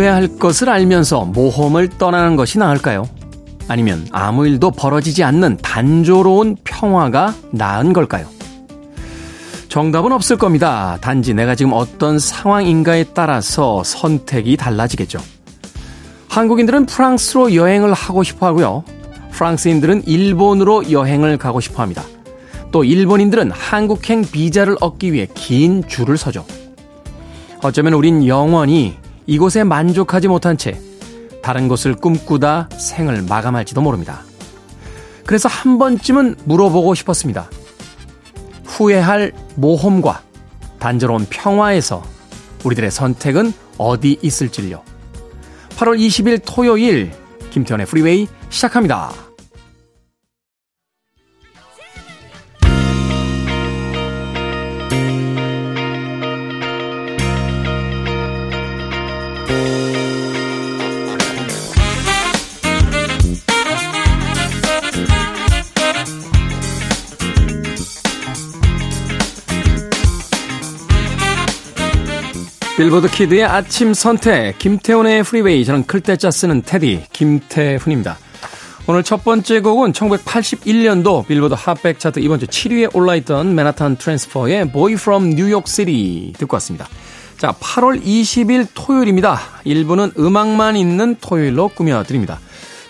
후회할 것을 알면서 모험을 떠나는 것이 나을까요? 아니면 아무 일도 벌어지지 않는 단조로운 평화가 나은 걸까요? 정답은 없을 겁니다. 단지 내가 지금 어떤 상황인가에 따라서 선택이 달라지겠죠. 한국인들은 프랑스로 여행을 하고 싶어 하고요. 프랑스인들은 일본으로 여행을 가고 싶어 합니다. 또 일본인들은 한국행 비자를 얻기 위해 긴 줄을 서죠. 어쩌면 우린 영원히 이곳에 만족하지 못한 채 다른 곳을 꿈꾸다 생을 마감할지도 모릅니다. 그래서 한 번쯤은 물어보고 싶었습니다. 후회할 모험과 단조로운 평화에서 우리들의 선택은 어디 있을지요. 8월 20일 토요일 김태현의 프리웨이 시작합니다. 빌보드 kid의 아침 선택, 김태훈의 프리웨이, 저는 클 때 짜 쓰는 테디, 김태훈입니다. 오늘 첫 번째 곡은 1981년도 빌보드 Hot백 차트 이번 주 7위에 올라있던 맨하탄 트랜스퍼의 Boy from New York City 듣고 왔습니다. 자, 8월 20일 토요일입니다. 일부는 음악만 있는 토요일로 꾸며드립니다.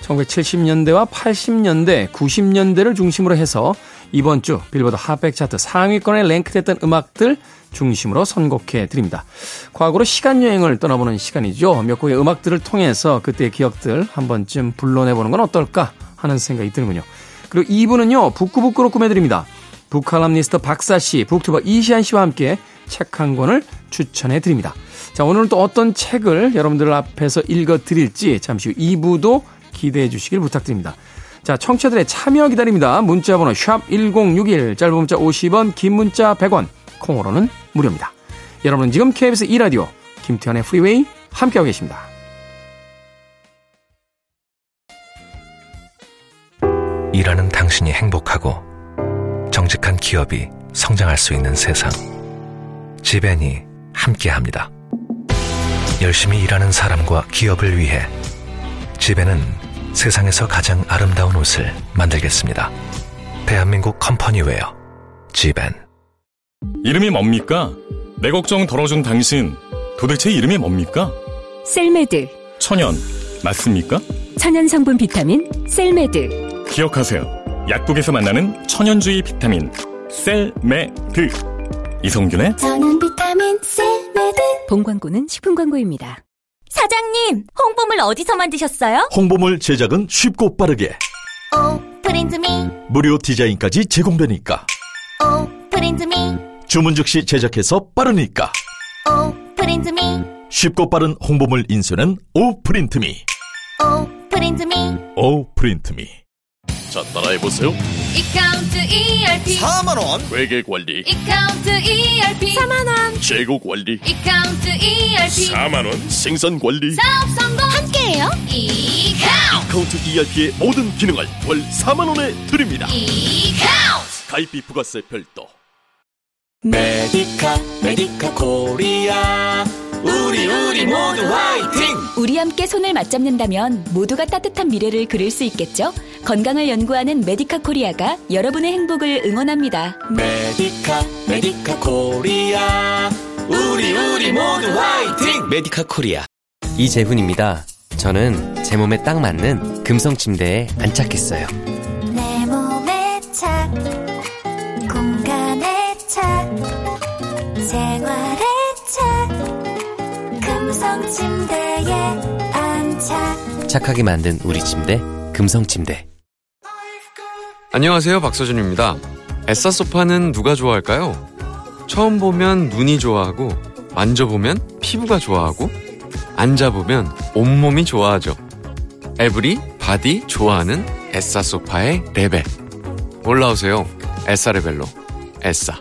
1970년대와 80년대, 90년대를 중심으로 해서 이번 주 빌보드 Hot백 차트 상위권에 랭크됐던 음악들 중심으로 선곡해 드립니다. 과거로 시간 여행을 떠나보는 시간이죠. 몇 곡의 음악들을 통해서 그때의 기억들 한 번쯤 불러내보는 건 어떨까 하는 생각이 드는군요. 그리고 2부는요, 북구북구로 꾸며드립니다. 북칼럼니스트 박사 씨, 북튜버 이시안 씨와 함께 책 한 권을 추천해 드립니다. 자, 오늘은 또 어떤 책을 여러분들 앞에서 읽어 드릴지 잠시 후 2부도 기대해 주시길 부탁드립니다. 자, 청취자들의 참여 기다립니다. 문자 번호 샵1061, 짧은 문자 50원, 긴 문자 100원, 콩으로는 무료입니다. 여러분은 지금 KBS 2라디오 김태현의 프리웨이 함께하고 계십니다. 일하는 당신이 행복하고 정직한 기업이 성장할 수 있는 세상. 지벤이 함께합니다. 열심히 일하는 사람과 기업을 위해 지벤은 세상에서 가장 아름다운 옷을 만들겠습니다. 대한민국 컴퍼니웨어 지벤 이름이 뭡니까? 내 걱정 덜어준 당신 도대체 이름이 뭡니까? 셀메드 천연 맞습니까? 천연 성분 비타민 셀메드 기억하세요. 약국에서 만나는 천연주의 비타민 셀메드 이성균의 천연 비타민 셀메드 본 광고는 식품 광고입니다. 사장님 홍보물 어디서 만드셨어요? 홍보물 제작은 쉽고 빠르게 오 프린트미 무료 디자인까지 제공되니까 오 프린트미 주문 즉시 제작해서 빠르니까. 오 프린트미. 쉽고 빠른 홍보물 인쇄는 오프린트미. 오 프린트미. 오프린트미. 자 따라해보세요. 이카운트 ERP 4만원. 회계 관리. 이카운트 ERP 4만원. 재고 관리. 이카운트 ERP 4만원. 생산 관리. 사업 성공. 함께해요. 이카운트. 카운트 ERP의 모든 기능을 월 4만원에 드립니다. 이카운트. 가입비 부가세 별도 메디카 메디카 코리아 우리 우리 모두 화이팅 우리 함께 손을 맞잡는다면 모두가 따뜻한 미래를 그릴 수 있겠죠? 건강을 연구하는 메디카 코리아가 여러분의 행복을 응원합니다. 메디카 메디카 코리아 우리 우리 모두 화이팅 메디카 코리아 이재훈입니다. 저는 제 몸에 딱 맞는 금성 침대에 안착했어요. 내 몸에 착 생활에 착 금성 침대에 안착 착하게 만든 우리 침대, 금성 침대. 안녕하세요. 박서준입니다. 에싸 소파는 누가 좋아할까요? 처음 보면 눈이 좋아하고, 만져보면 피부가 좋아하고, 앉아보면 온몸이 좋아하죠. everybody 좋아하는 에싸 소파의 레벨. 올라오세요. 에싸 레벨로. 에싸.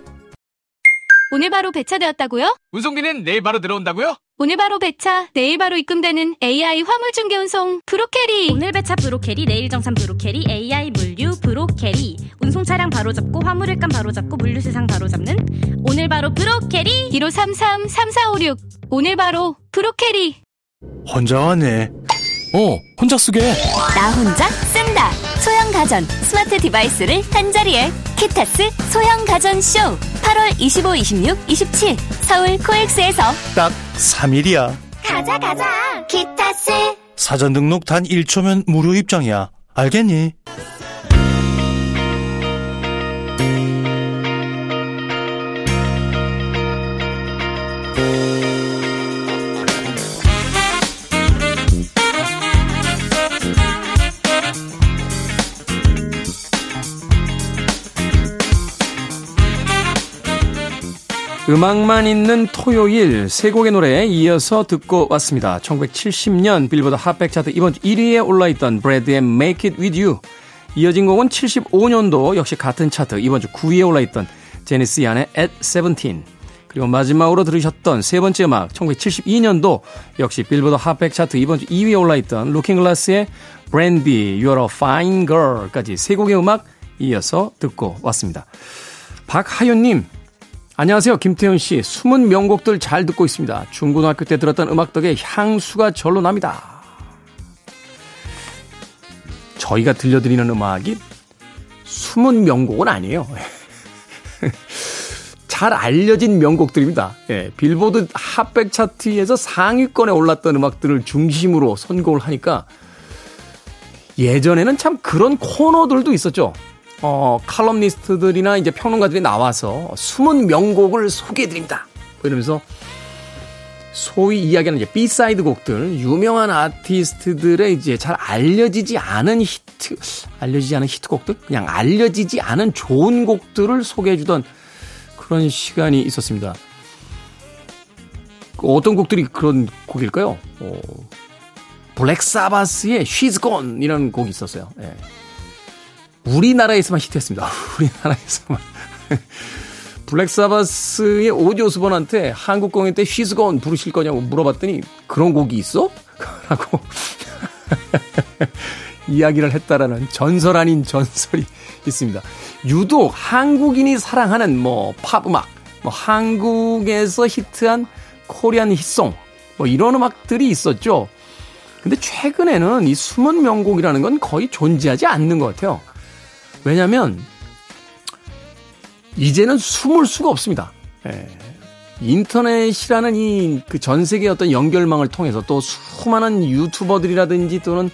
오늘 바로 배차되었다고요? 운송비는 내일 바로 들어온다고요? 오늘 바로 배차, 내일 바로 입금되는 AI 화물 중개 운송 브로캐리. 오늘 배차 브로캐리, 내일 정산 브로캐리, AI 물류 브로캐리. 운송 차량 바로 잡고 화물일감 바로 잡고 물류 세상 바로 잡는 오늘 바로 브로캐리. 1533 3456. 오늘 바로 브로캐리. 혼자 왔네. 어, 혼자 쓰게. 나 혼자 쓴다. 소형 가전 smart device를 한자리에 키타스 소형 가전 쇼 8월 25, 26, 27 서울 코엑스에서 딱 3일이야. 가자 가자 키타스 사전 등록 단 1초면 무료 입장이야. 알겠니? 음악만 있는 토요일 세 곡의 노래에 이어서 듣고 왔습니다. 1970년 빌보드 Hot백 차트 이번 주 1위에 올라있던 브레드의 Make It With You 이어진 곡은 75년도 역시 같은 차트 이번 주 9위에 올라있던 제니스 이안의 At 17 그리고 마지막으로 들으셨던 세 번째 음악 1972년도 역시 빌보드 Hot백 차트 이번 주 2위에 올라있던 루킹 글라스의 Brandy, You're a Fine Girl까지 세 곡의 음악 이어서 듣고 왔습니다. 박하윤님 안녕하세요. 김태현 씨. 숨은 명곡들 잘 듣고 있습니다. 중고등학교 때 들었던 음악 덕에 향수가 절로 납니다. 저희가 들려드리는 음악이 숨은 명곡은 아니에요. 잘 알려진 명곡들입니다. 예, 빌보드 핫백 차트에서 상위권에 올랐던 음악들을 중심으로 선곡을 하니까 예전에는 참 그런 코너들도 있었죠. 어, 칼럼니스트들이나 이제 평론가들이 나와서 숨은 명곡을 소개해드립니다. 뭐 이러면서 소위 이야기하는 이제 B-side 곡들, 유명한 아티스트들의 이제 잘 알려지지 않은 히트, 알려지지 않은 히트곡들? 그냥 알려지지 않은 좋은 곡들을 소개해주던 그런 시간이 있었습니다. 어떤 곡들이 그런 곡일까요? 어, 블랙 사바스의 She's Gone 이라는 곡이 있었어요. 예. 우리나라에서만 히트했습니다. 우리나라에서만. 블랙사바스의 오디오 수번한테 한국 공연 때 쉬스건 부르실 거냐고 물어봤더니 그런 곡이 있어? 라고 이야기를 했다라는 전설 아닌 전설이 있습니다. 유독 한국인이 사랑하는 뭐 팝 음악, 뭐 한국에서 히트한 코리안 히송, 뭐 이런 음악들이 있었죠. 근데 최근에는 이 숨은 명곡이라는 건 거의 존재하지 않는 것 같아요. 왜냐면, 이제는 숨을 수가 없습니다. 예. 인터넷이라는 이 그 전 세계 어떤 연결망을 통해서 또 수많은 유튜버들이라든지 또는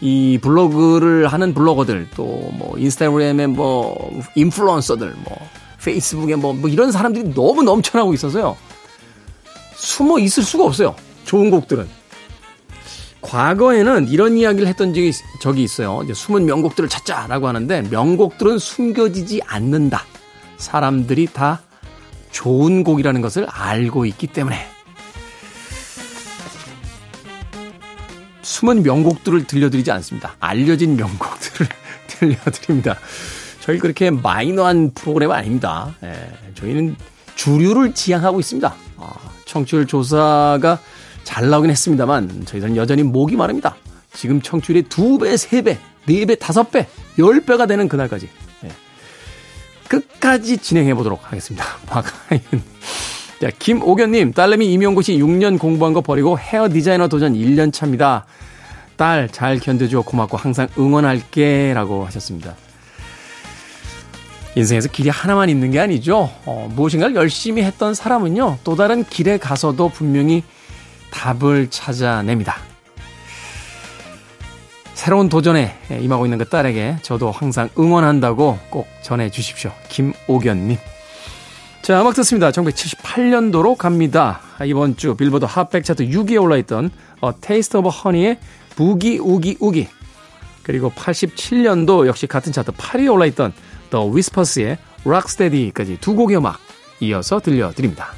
이 블로그를 하는 블로거들 또 뭐 인스타그램에 뭐 인플루언서들 뭐 페이스북에 뭐, 뭐 이런 사람들이 너무 넘쳐나고 있어서요. 숨어 있을 수가 없어요. 좋은 곡들은. 과거에는 이런 이야기를 했던 적이, 적이 있어요. 숨은 명곡들을 찾자라고 하는데 명곡들은 숨겨지지 않는다. 사람들이 다 좋은 곡이라는 것을 알고 있기 때문에 숨은 명곡들을 들려드리지 않습니다. 알려진 명곡들을 들려드립니다. 저희 그렇게 마이너한 프로그램 아닙니다. 예, 저희는 주류를 지향하고 있습니다. 아, 청취율 조사가 잘 나오긴 했습니다만 저희들은 여전히 목이 마릅니다. 지금 청취율이 두 배, 세 배, 네 배, 다섯 배, 열 배가 되는 그날까지 예. 끝까지 진행해 보도록 하겠습니다. 박하윤. 자, 김오견님, 딸내미 임용고 시 6년 공부한 거 버리고 헤어 디자이너 도전 1년 차입니다. 딸 잘 견뎌줘 고맙고 항상 응원할게 라고 하셨습니다. 인생에서 길이 하나만 있는 게 아니죠. 어, 무엇인가를 열심히 했던 사람은요, 또 다른 길에 가서도 분명히 답을 찾아냅니다. 새로운 도전에 임하고 있는 그 딸에게 저도 항상 응원한다고 꼭 전해 주십시오. 김오견님. 자, 음악 듣습니다. 1978년도로 갑니다. 이번 주 빌보드 핫백 차트 6위에 올라있던 A Taste of Honey의 부기 우기 우기 그리고 87년도 역시 같은 차트 8위에 올라있던 The Whispers의 Rocksteady까지 두 곡의 음악 이어서 들려드립니다.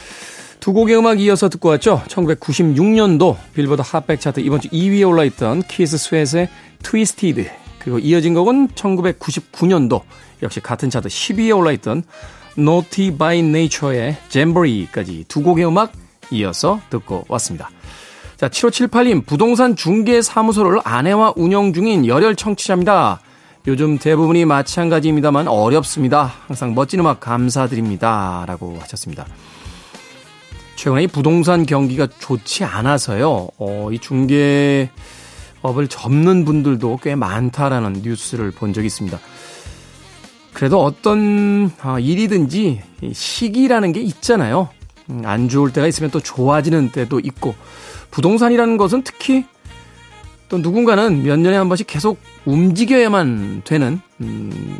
두 곡의 음악 이어서 듣고 왔죠. 1996년도 빌보드 Hot백 차트 이번 주 2위에 올라있던 키스 스웨트의 Twisted. 그리고 이어진 곡은 1999년도 역시 같은 차트 10위에 올라있던 Naughty by Nature의 Jamboree까지 두 곡의 음악 이어서 듣고 왔습니다. 자, 7578님, 부동산 중개 사무소를 아내와 운영 중인 열혈 청취자입니다. 요즘 대부분이 마찬가지입니다만 어렵습니다. 항상 멋진 음악 감사드립니다. 라고 하셨습니다. 최근에 이 부동산 경기가 좋지 않아서요. 어, 이 중개업을 접는 분들도 꽤 많다라는 뉴스를 본 적이 있습니다. 그래도 어떤 아, 일이든지 시기라는 게 있잖아요. 음, 안 좋을 때가 있으면 또 좋아지는 때도 있고 부동산이라는 것은 특히 또 누군가는 몇 년에 한 번씩 계속 움직여야만 되는 음,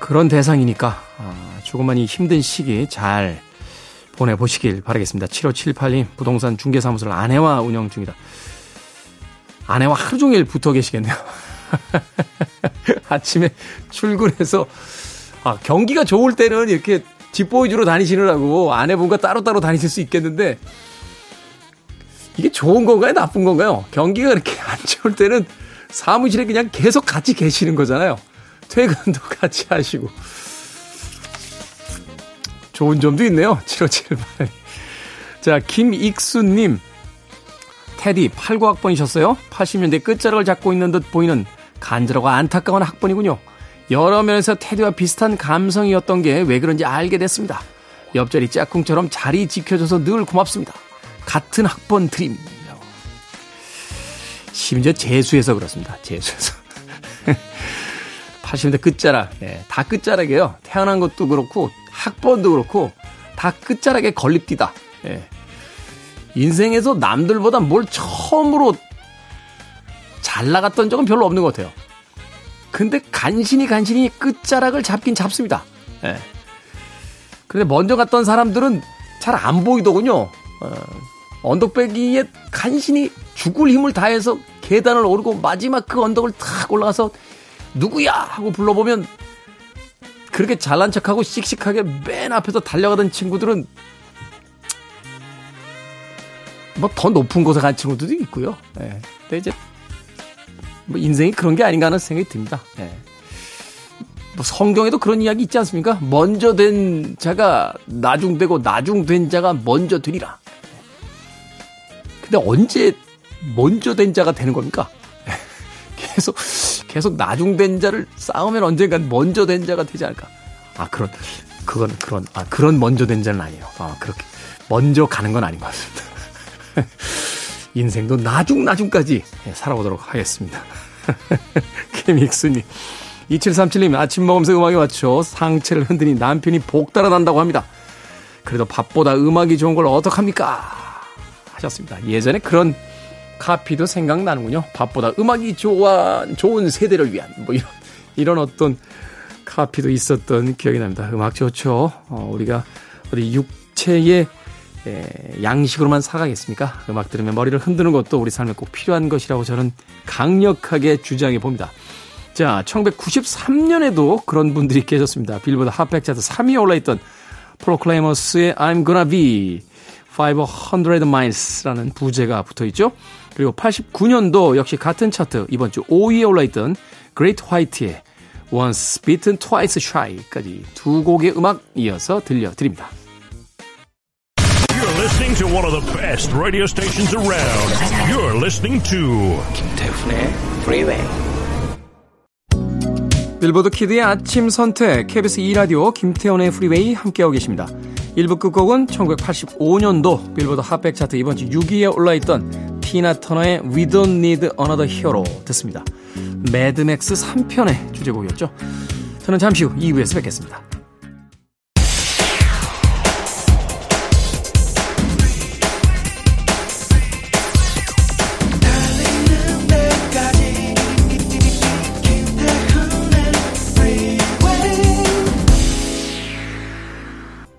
그런 대상이니까 아, 조금만 이 힘든 시기 잘 보내보시길 바라겠습니다. 7578님 부동산 중개사무소를 아내와 운영 중이다. 아내와 하루 종일 붙어 계시겠네요. 아침에 출근해서 아, 경기가 좋을 때는 이렇게 집보이주로 다니시느라고 아내분과 따로따로 다니실 수 있겠는데 이게 좋은 건가요? 나쁜 건가요? 경기가 그렇게 안 좋을 때는 사무실에 그냥 계속 같이 계시는 거잖아요. 퇴근도 같이 하시고. 좋은 점도 있네요. 7578. 자, 김익수님. 테디 89학번이셨어요? 80년대 끝자락을 잡고 있는 듯 보이는 간절하고 안타까운 학번이군요. 여러 면에서 테디와 비슷한 감성이었던 게 왜 그런지 알게 됐습니다. 옆자리 짝꿍처럼 자리 지켜줘서 늘 고맙습니다. 같은 학번 드림. 심지어 재수해서 그렇습니다. 재수해서. 80년대 끝자락. 예, 다 끝자락이에요. 태어난 것도 그렇고, 학번도 그렇고, 다 끝자락에 걸립디다. 예. 인생에서 남들보다 뭘 처음으로 잘 나갔던 적은 별로 없는 것 같아요. 근데 간신히 간신히 끝자락을 잡긴 잡습니다. 예. 근데 먼저 갔던 사람들은 잘 안 보이더군요. 어, 언덕배기에 간신히 죽을 힘을 다해서 계단을 오르고 마지막 그 언덕을 탁 올라가서 누구야 하고 불러보면 그렇게 잘난 척하고 씩씩하게 맨 앞에서 달려가던 친구들은 뭐 더 높은 곳에 간 친구들도 있고요. 예. 근데 이제 뭐 인생이 그런 게 아닌가 하는 생각이 듭니다. 예. 뭐 성경에도 그런 이야기 있지 않습니까? 먼저 된 자가 나중되고 나중된 자가 먼저 되리라. 근데 언제 먼저 된 자가 되는 겁니까? 계속 계속 나중된 자를 쌓으면 언젠간 먼저 된 자가 되지 않을까? 아 그런 그건 그런 아 그런 먼저 된 자는 아니에요. 아 그렇게 먼저 가는 건 아닌 것 같습니다. 인생도 나중 나중까지 살아보도록 하겠습니다. 김익수님 2737님 아침 먹으면서 음악에 맞춰 상체를 흔드니 남편이 복 달아난다고 합니다. 그래도 밥보다 음악이 좋은 걸 어떡합니까? 하셨습니다. 예전에 그런 카피도 생각나는군요. 밥보다 음악이 좋아, 좋은 세대를 위한, 뭐 이런, 이런 어떤 카피도 있었던 기억이 납니다. 음악 좋죠. 어, 우리가 어디 육체의 에, 양식으로만 살아가겠습니까? 음악 들으면 머리를 흔드는 것도 우리 삶에 꼭 필요한 것이라고 저는 강력하게 주장해 봅니다. 자, 1993년에도 그런 분들이 계셨습니다. 빌보드 핫백 차트 3위에 올라있던 프로클레이머스의 I'm Gonna Be 500 Miles라는 부제가 붙어 있죠. 그리고 89년도 역시 같은 차트 이번 주 5위에 올라 있던 Great White의 Once Bitten Twice Shy까지 두 곡의 음악 이어서 들려드립니다. You're listening to one of the best radio stations around. You're listening to 김태훈의 Freeway. 빌보드 kid의 아침 선택 KBS 2 라디오 김태훈의 프리웨이 함께하고 계십니다. 1부 끝곡은 1985년도 빌보드 핫백 차트 이번 주 6위에 올라있던 티나 터너의 We Don't Need Another Hero 듣습니다. 매드맥스 3편의 주제곡이었죠. 저는 잠시 후 2부에서 뵙겠습니다.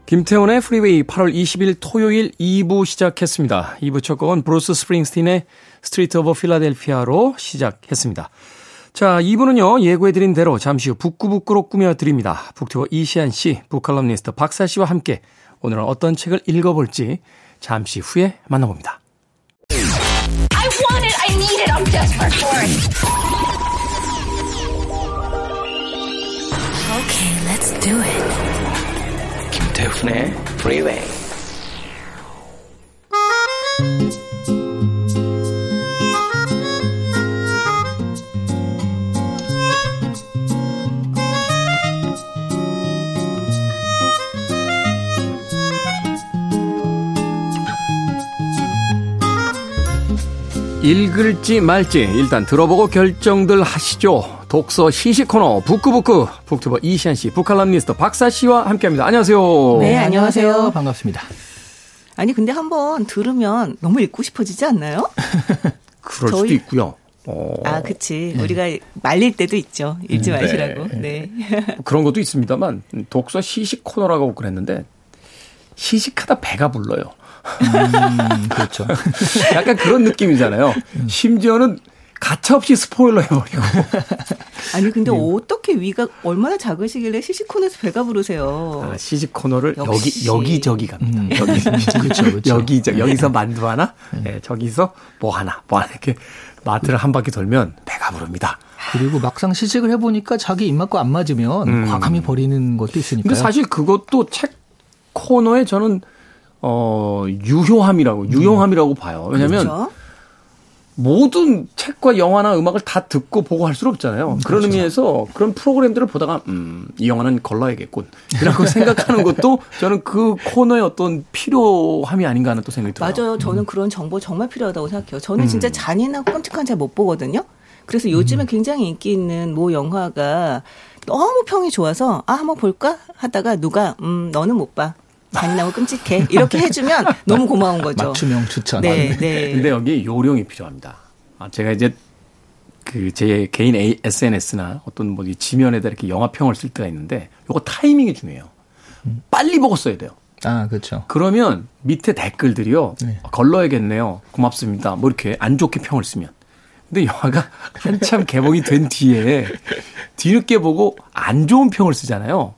김태훈의 프리웨이 8월 20일 토요일 2부 시작했습니다. 2부 첫 곡은 브루스 스프링스틴의 Street of Philadelphia로 시작했습니다. 자, 2부는요, 예고해드린 대로 잠시 후 북구북구로 꾸며드립니다. 북튜버 이시안 씨, 북칼럼니스트 박사 씨와 함께 오늘은 어떤 책을 읽어볼지 잠시 후에 만나봅니다. It. Okay, 김태훈의 프리웨이 읽을지 말지 일단 들어보고 결정들 하시죠. 독서 시식 코너 북구북구 북튜버 이시안 씨, 북칼럼니스트 박사 씨와 함께합니다. 안녕하세요. 네, 안녕하세요. 반갑습니다. 아니 근데 한번 들으면 너무 읽고 싶어지지 않나요? 그럴 저희- 수도 있고요. 어, 아, 그치. 우리가 말릴 때도 있죠. 읽지 네. 마시라고. 네. 그런 것도 있습니다만 독서 시식 코너라고 그랬는데 시식하다 배가 불러요. 그렇죠. 약간 그런 느낌이잖아요. 심지어는 가차없이 스포일러 해버리고. 아니 근데 네. 어떻게 위가 얼마나 작으시길래 시시콘에서 배가 부르세요. 아, 시식 코너를 역시. 여기 여기저기 갑니다. 음. 여기 그렇죠, 그렇죠. 여기 저 여기서 만두 하나, 예, 저기서 뭐 하나, 뭐 하나 이렇게 마트를 한 바퀴 돌면 배가 부릅니다. 그리고 막상 시식을 해보니까 자기 입맛과 안 맞으면 음. 과감히 버리는 것도 있으니까요. 근데 사실 그것도 책 코너에 저는 어 유효함이라고 유용함이라고 봐요. 왜냐하면 그렇죠? 모든 책과 영화나 음악을 다 듣고 보고 할 수는 없잖아요. 그런 의미에서 그런 프로그램들을 보다가 음, 이 영화는 걸러야겠군. 이라고 생각하는 것도 저는 그 코너의 어떤 필요함이 아닌가 하는 또 생각이 들어요. 맞아요. 저는 그런 정보 정말 필요하다고 생각해요. 저는 음. 진짜 잔인하고 끔찍한 잘 못 보거든요. 그래서 요즘에 굉장히 인기 있는 모 영화가 너무 평이 좋아서 아 한번 볼까 하다가 누가 음 너는 못 봐. 잔인하고 끔찍해. 이렇게 해주면 너무 고마운 거죠. 맞춤형 추천. 네, 네. 근데 여기 요령이 필요합니다. 아, 제가 이제 그 제 개인 SNS나 어떤 뭐이 지면에다 이렇게 영화 평을 쓸 때가 있는데 요거 타이밍이 중요해요. 빨리 보고 써야 돼요. 아, 그렇죠. 그러면 밑에 댓글들이요. 네. 걸러야겠네요. 고맙습니다. 뭐 이렇게 안 좋게 평을 쓰면. 근데 영화가 한참 개봉이 된 뒤에 뒤늦게 보고 안 좋은 평을 쓰잖아요.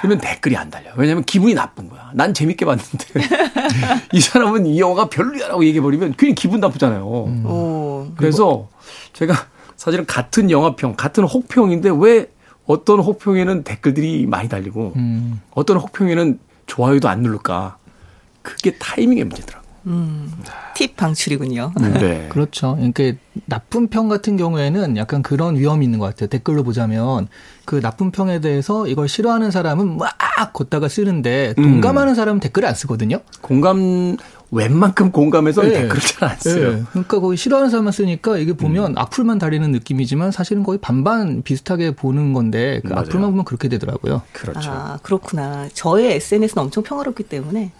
그러면 댓글이 안 달려. 왜냐면 기분이 나쁜 거야. 난 재밌게 봤는데 이 사람은 이 영화가 별로야라고 얘기해 버리면 괜히 기분 나쁘잖아요. 오. 그래서 제가 사실은 같은 영화평, 같은 혹평인데 왜 어떤 혹평에는 댓글들이 많이 달리고 음. 어떤 혹평에는 좋아요도 안 누를까. 그게 타이밍의 문제더라고요. 음, 팁 방출이군요. 네. 그렇죠. 그러니까 나쁜 평 같은 경우에는 약간 그런 위험이 있는 것 같아요. 댓글로 보자면 그 나쁜 평에 대해서 이걸 싫어하는 사람은 막 걷다가 쓰는데 동감하는 사람은 댓글을 안 쓰거든요. 공감 웬만큼 공감해서 네. 댓글을 잘 안 써요. 네. 그러니까 거의 싫어하는 사람만 쓰니까 이게 보면 악플만 달리는 느낌이지만 사실은 거의 반반 비슷하게 보는 건데 그 맞아요. 악플만 보면 그렇게 되더라고요. 그렇죠. 아, 그렇구나. 저의 SNS는 엄청 평화롭기 때문에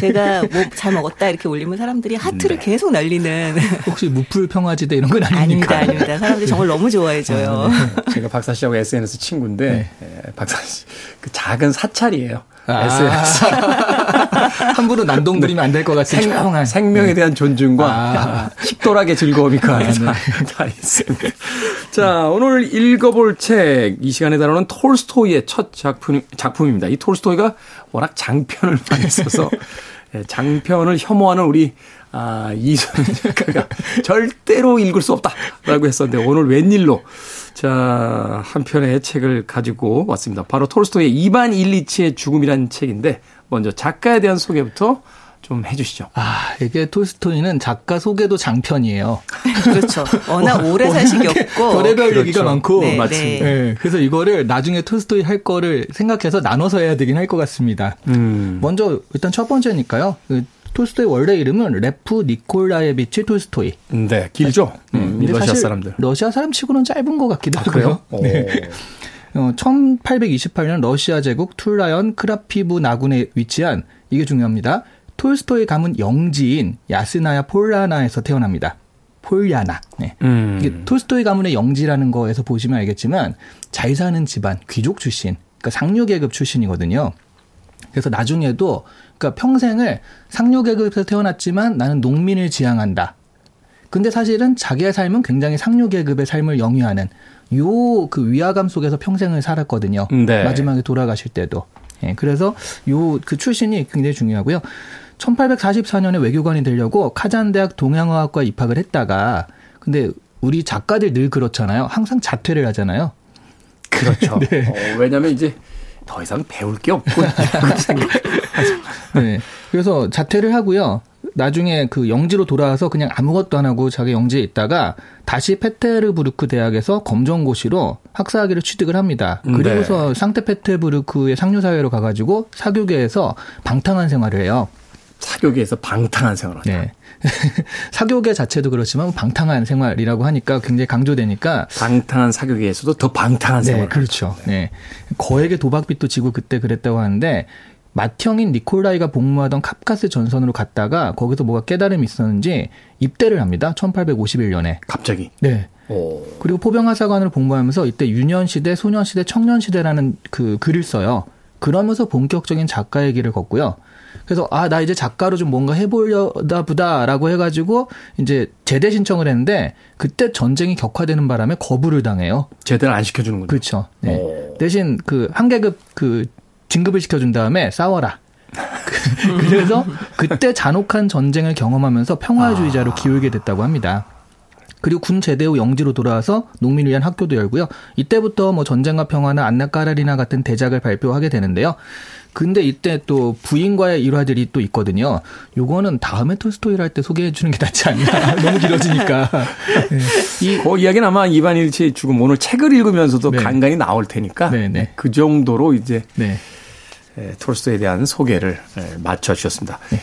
제가 뭐 잘 먹었다 이렇게 올리면 사람들이 하트를 네. 계속 날리는 혹시 무풀 평화지대 이런 건 아닙니다, 아닙니까? 아닙니다. 사람들이 정말 너무 좋아해줘요. 제가 박사 씨하고 SNS 친구인데 예, 박사 씨 그 작은 사찰이에요. 아. SNS 함부로 난동 부리면 안 될 것 같은 조용한. 생명에 대한 존중과 아. 식도락의 즐거움이 그 안에 다, 다 있습니다. 자, 오늘 읽어볼 책, 이 시간에 다루는 톨스토이의 첫 작품, 작품입니다. 이 톨스토이가 워낙 장편을 많이 써서 예, 장편을 혐오하는 우리 아, 이선 작가가 절대로 읽을 수 없다라고 했었는데 오늘 웬일로 자, 한 편의 책을 가지고 왔습니다. 바로 톨스토이의 이반 일리치의 죽음이라는 책인데 먼저 작가에 대한 소개부터 좀 해주시죠. 아, 이게 톨스토이는 작가 소개도 장편이에요. 그렇죠. 워낙 오래 사셨고. 별의별 그렇죠. 얘기가 많고. 네, 맞습니다. 네, 그래서 이거를 나중에 톨스토이 할 거를 생각해서 나눠서 해야 되긴 할 것 같습니다. 음. 먼저 일단 첫 번째니까요. 그 톨스토이 원래 이름은 레프 니콜라예비치 톨스토이. 네, 길죠. 음, 근데 러시아 사람들. 러시아 사람 치고는 짧은 것 같기도 아, 하고요. 그래요? 네. 어, 1828년 러시아 제국 툴라연 크라피브나군에 위치한 이게 중요합니다. 톨스토이 가문 영지인 야스나야 폴라나에서 태어납니다. 폴야나. 네. 음. 이게 톨스토이 가문의 영지라는 거에서 보시면 알겠지만 잘 사는 집안, 귀족 출신, 그러니까 상류 계급 출신이거든요. 그래서 나중에도 그러니까 평생을 상류 계급에서 태어났지만 나는 농민을 지향한다. 근데 사실은 자기의 삶은 굉장히 상류 계급의 삶을 영위하는 요 그 위화감 속에서 평생을 살았거든요. 네. 마지막에 돌아가실 때도. 예, 그래서 요 그 출신이 굉장히 중요하고요. 1844년에 외교관이 되려고 카잔 대학 동양어학과 입학을 했다가 근데 우리 작가들 늘 그렇잖아요. 항상 자퇴를 하잖아요. 그렇죠. 네. 어, 왜냐면 이제 더 이상 배울 게 없고 네. 그래서 자퇴를 하고요. 나중에 그 영지로 돌아와서 그냥 아무것도 안 하고 자기 영지에 있다가 다시 페테르부르크 대학에서 검정고시로 학사학위를 취득을 합니다. 네. 그리고서 상트페테르부르크의 상류사회로 가가지고 사교계에서 방탕한 생활을 해요. 사교계에서 방탕한 생활을 한다. 네. 사교계 자체도 그렇지만 방탕한 생활이라고 하니까 굉장히 강조되니까 방탕한 사교계에서도 더 방탕한 네, 생활을 그렇죠. 네. 거액의 도박빚도 지고 그때 그랬다고 하는데 맏형인 니콜라이가 복무하던 캅카스 전선으로 갔다가 거기서 뭐가 깨달음이 있었는지 입대를 합니다. 1851년에. 갑자기. 네. 오. 그리고 포병하사관으로 복무하면서 이때 유년시대, 소년시대, 청년시대라는 그 글을 써요. 그러면서 본격적인 작가의 길을 걷고요. 그래서 아 나 이제 작가로 좀 뭔가 해보려다 보다라고 해가지고 이제 제대 신청을 했는데 그때 전쟁이 격화되는 바람에 거부를 당해요. 제대를 안 시켜주는군요. 그렇죠. 네. 대신 그 한계급 그 진급을 시켜준 다음에 싸워라. 그래서 그때 잔혹한 전쟁을 경험하면서 평화주의자로 아. 기울게 됐다고 합니다. 그리고 군 제대 후 영지로 돌아와서 농민을 위한 학교도 열고요. 이때부터 뭐 전쟁과 평화나 안나 까라리나 같은 대작을 발표하게 되는데요. 근데 이때 또 부인과의 일화들이 또 있거든요. 요거는 다음에 톨스토이를 할 때 소개해 주는 게 낫지 않나. 너무 길어지니까. 네. 이, 그 이야기는 아마 이반 일치의 죽음 오늘 책을 읽으면서도 네. 간간히 나올 테니까 네, 네. 그 정도로 이제 네. 에, 톨스토이에 대한 소개를 에, 맞춰주셨습니다. 네.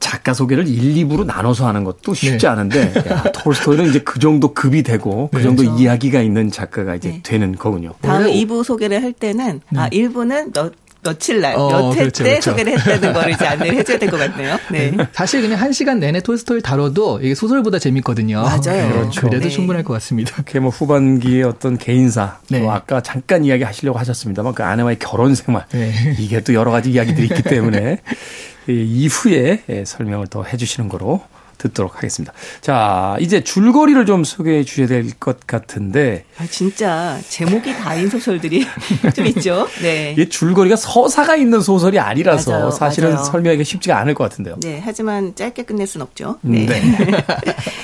작가 소개를 1, 2부로 나눠서 하는 것도 쉽지 네. 않은데 야, 톨스토이는 이제 그 정도 급이 되고 그 네. 정도 그렇죠. 이야기가 있는 작가가 이제 네. 되는 거군요. 다음 2부 소개를 할 때는 아 1부는 몇 며칠 날, 어, 몇회 그렇죠, 때 그렇죠. 소개를 했다는 거를 이제 안내를 해줘야 될 것 같네요. 네. 사실 그냥 한 시간 내내 톨스토이를 다뤄도 이게 소설보다 재밌거든요. 맞아요. 그렇죠. 그래도 네. 충분할 것 같습니다. 이렇게 뭐 후반기의 어떤 개인사, 네. 또 아까 잠깐 이야기 하시려고 하셨습니다만 그 아내와의 결혼 생활, 네. 이게 또 여러 가지 이야기들이 있기 때문에 이 이후에 예, 설명을 더 해주시는 거로 듣도록 하겠습니다. 자, 이제 줄거리를 좀 소개해 주셔야 될 것 같은데 아, 진짜 제목이 다인 소설들이 좀 있죠. 네. 이게 줄거리가 서사가 있는 소설이 아니라서 맞아요, 사실은 맞아요. 설명하기가 쉽지가 않을 것 같은데요. 네, 하지만 짧게 끝낼 순 없죠. 네. 네.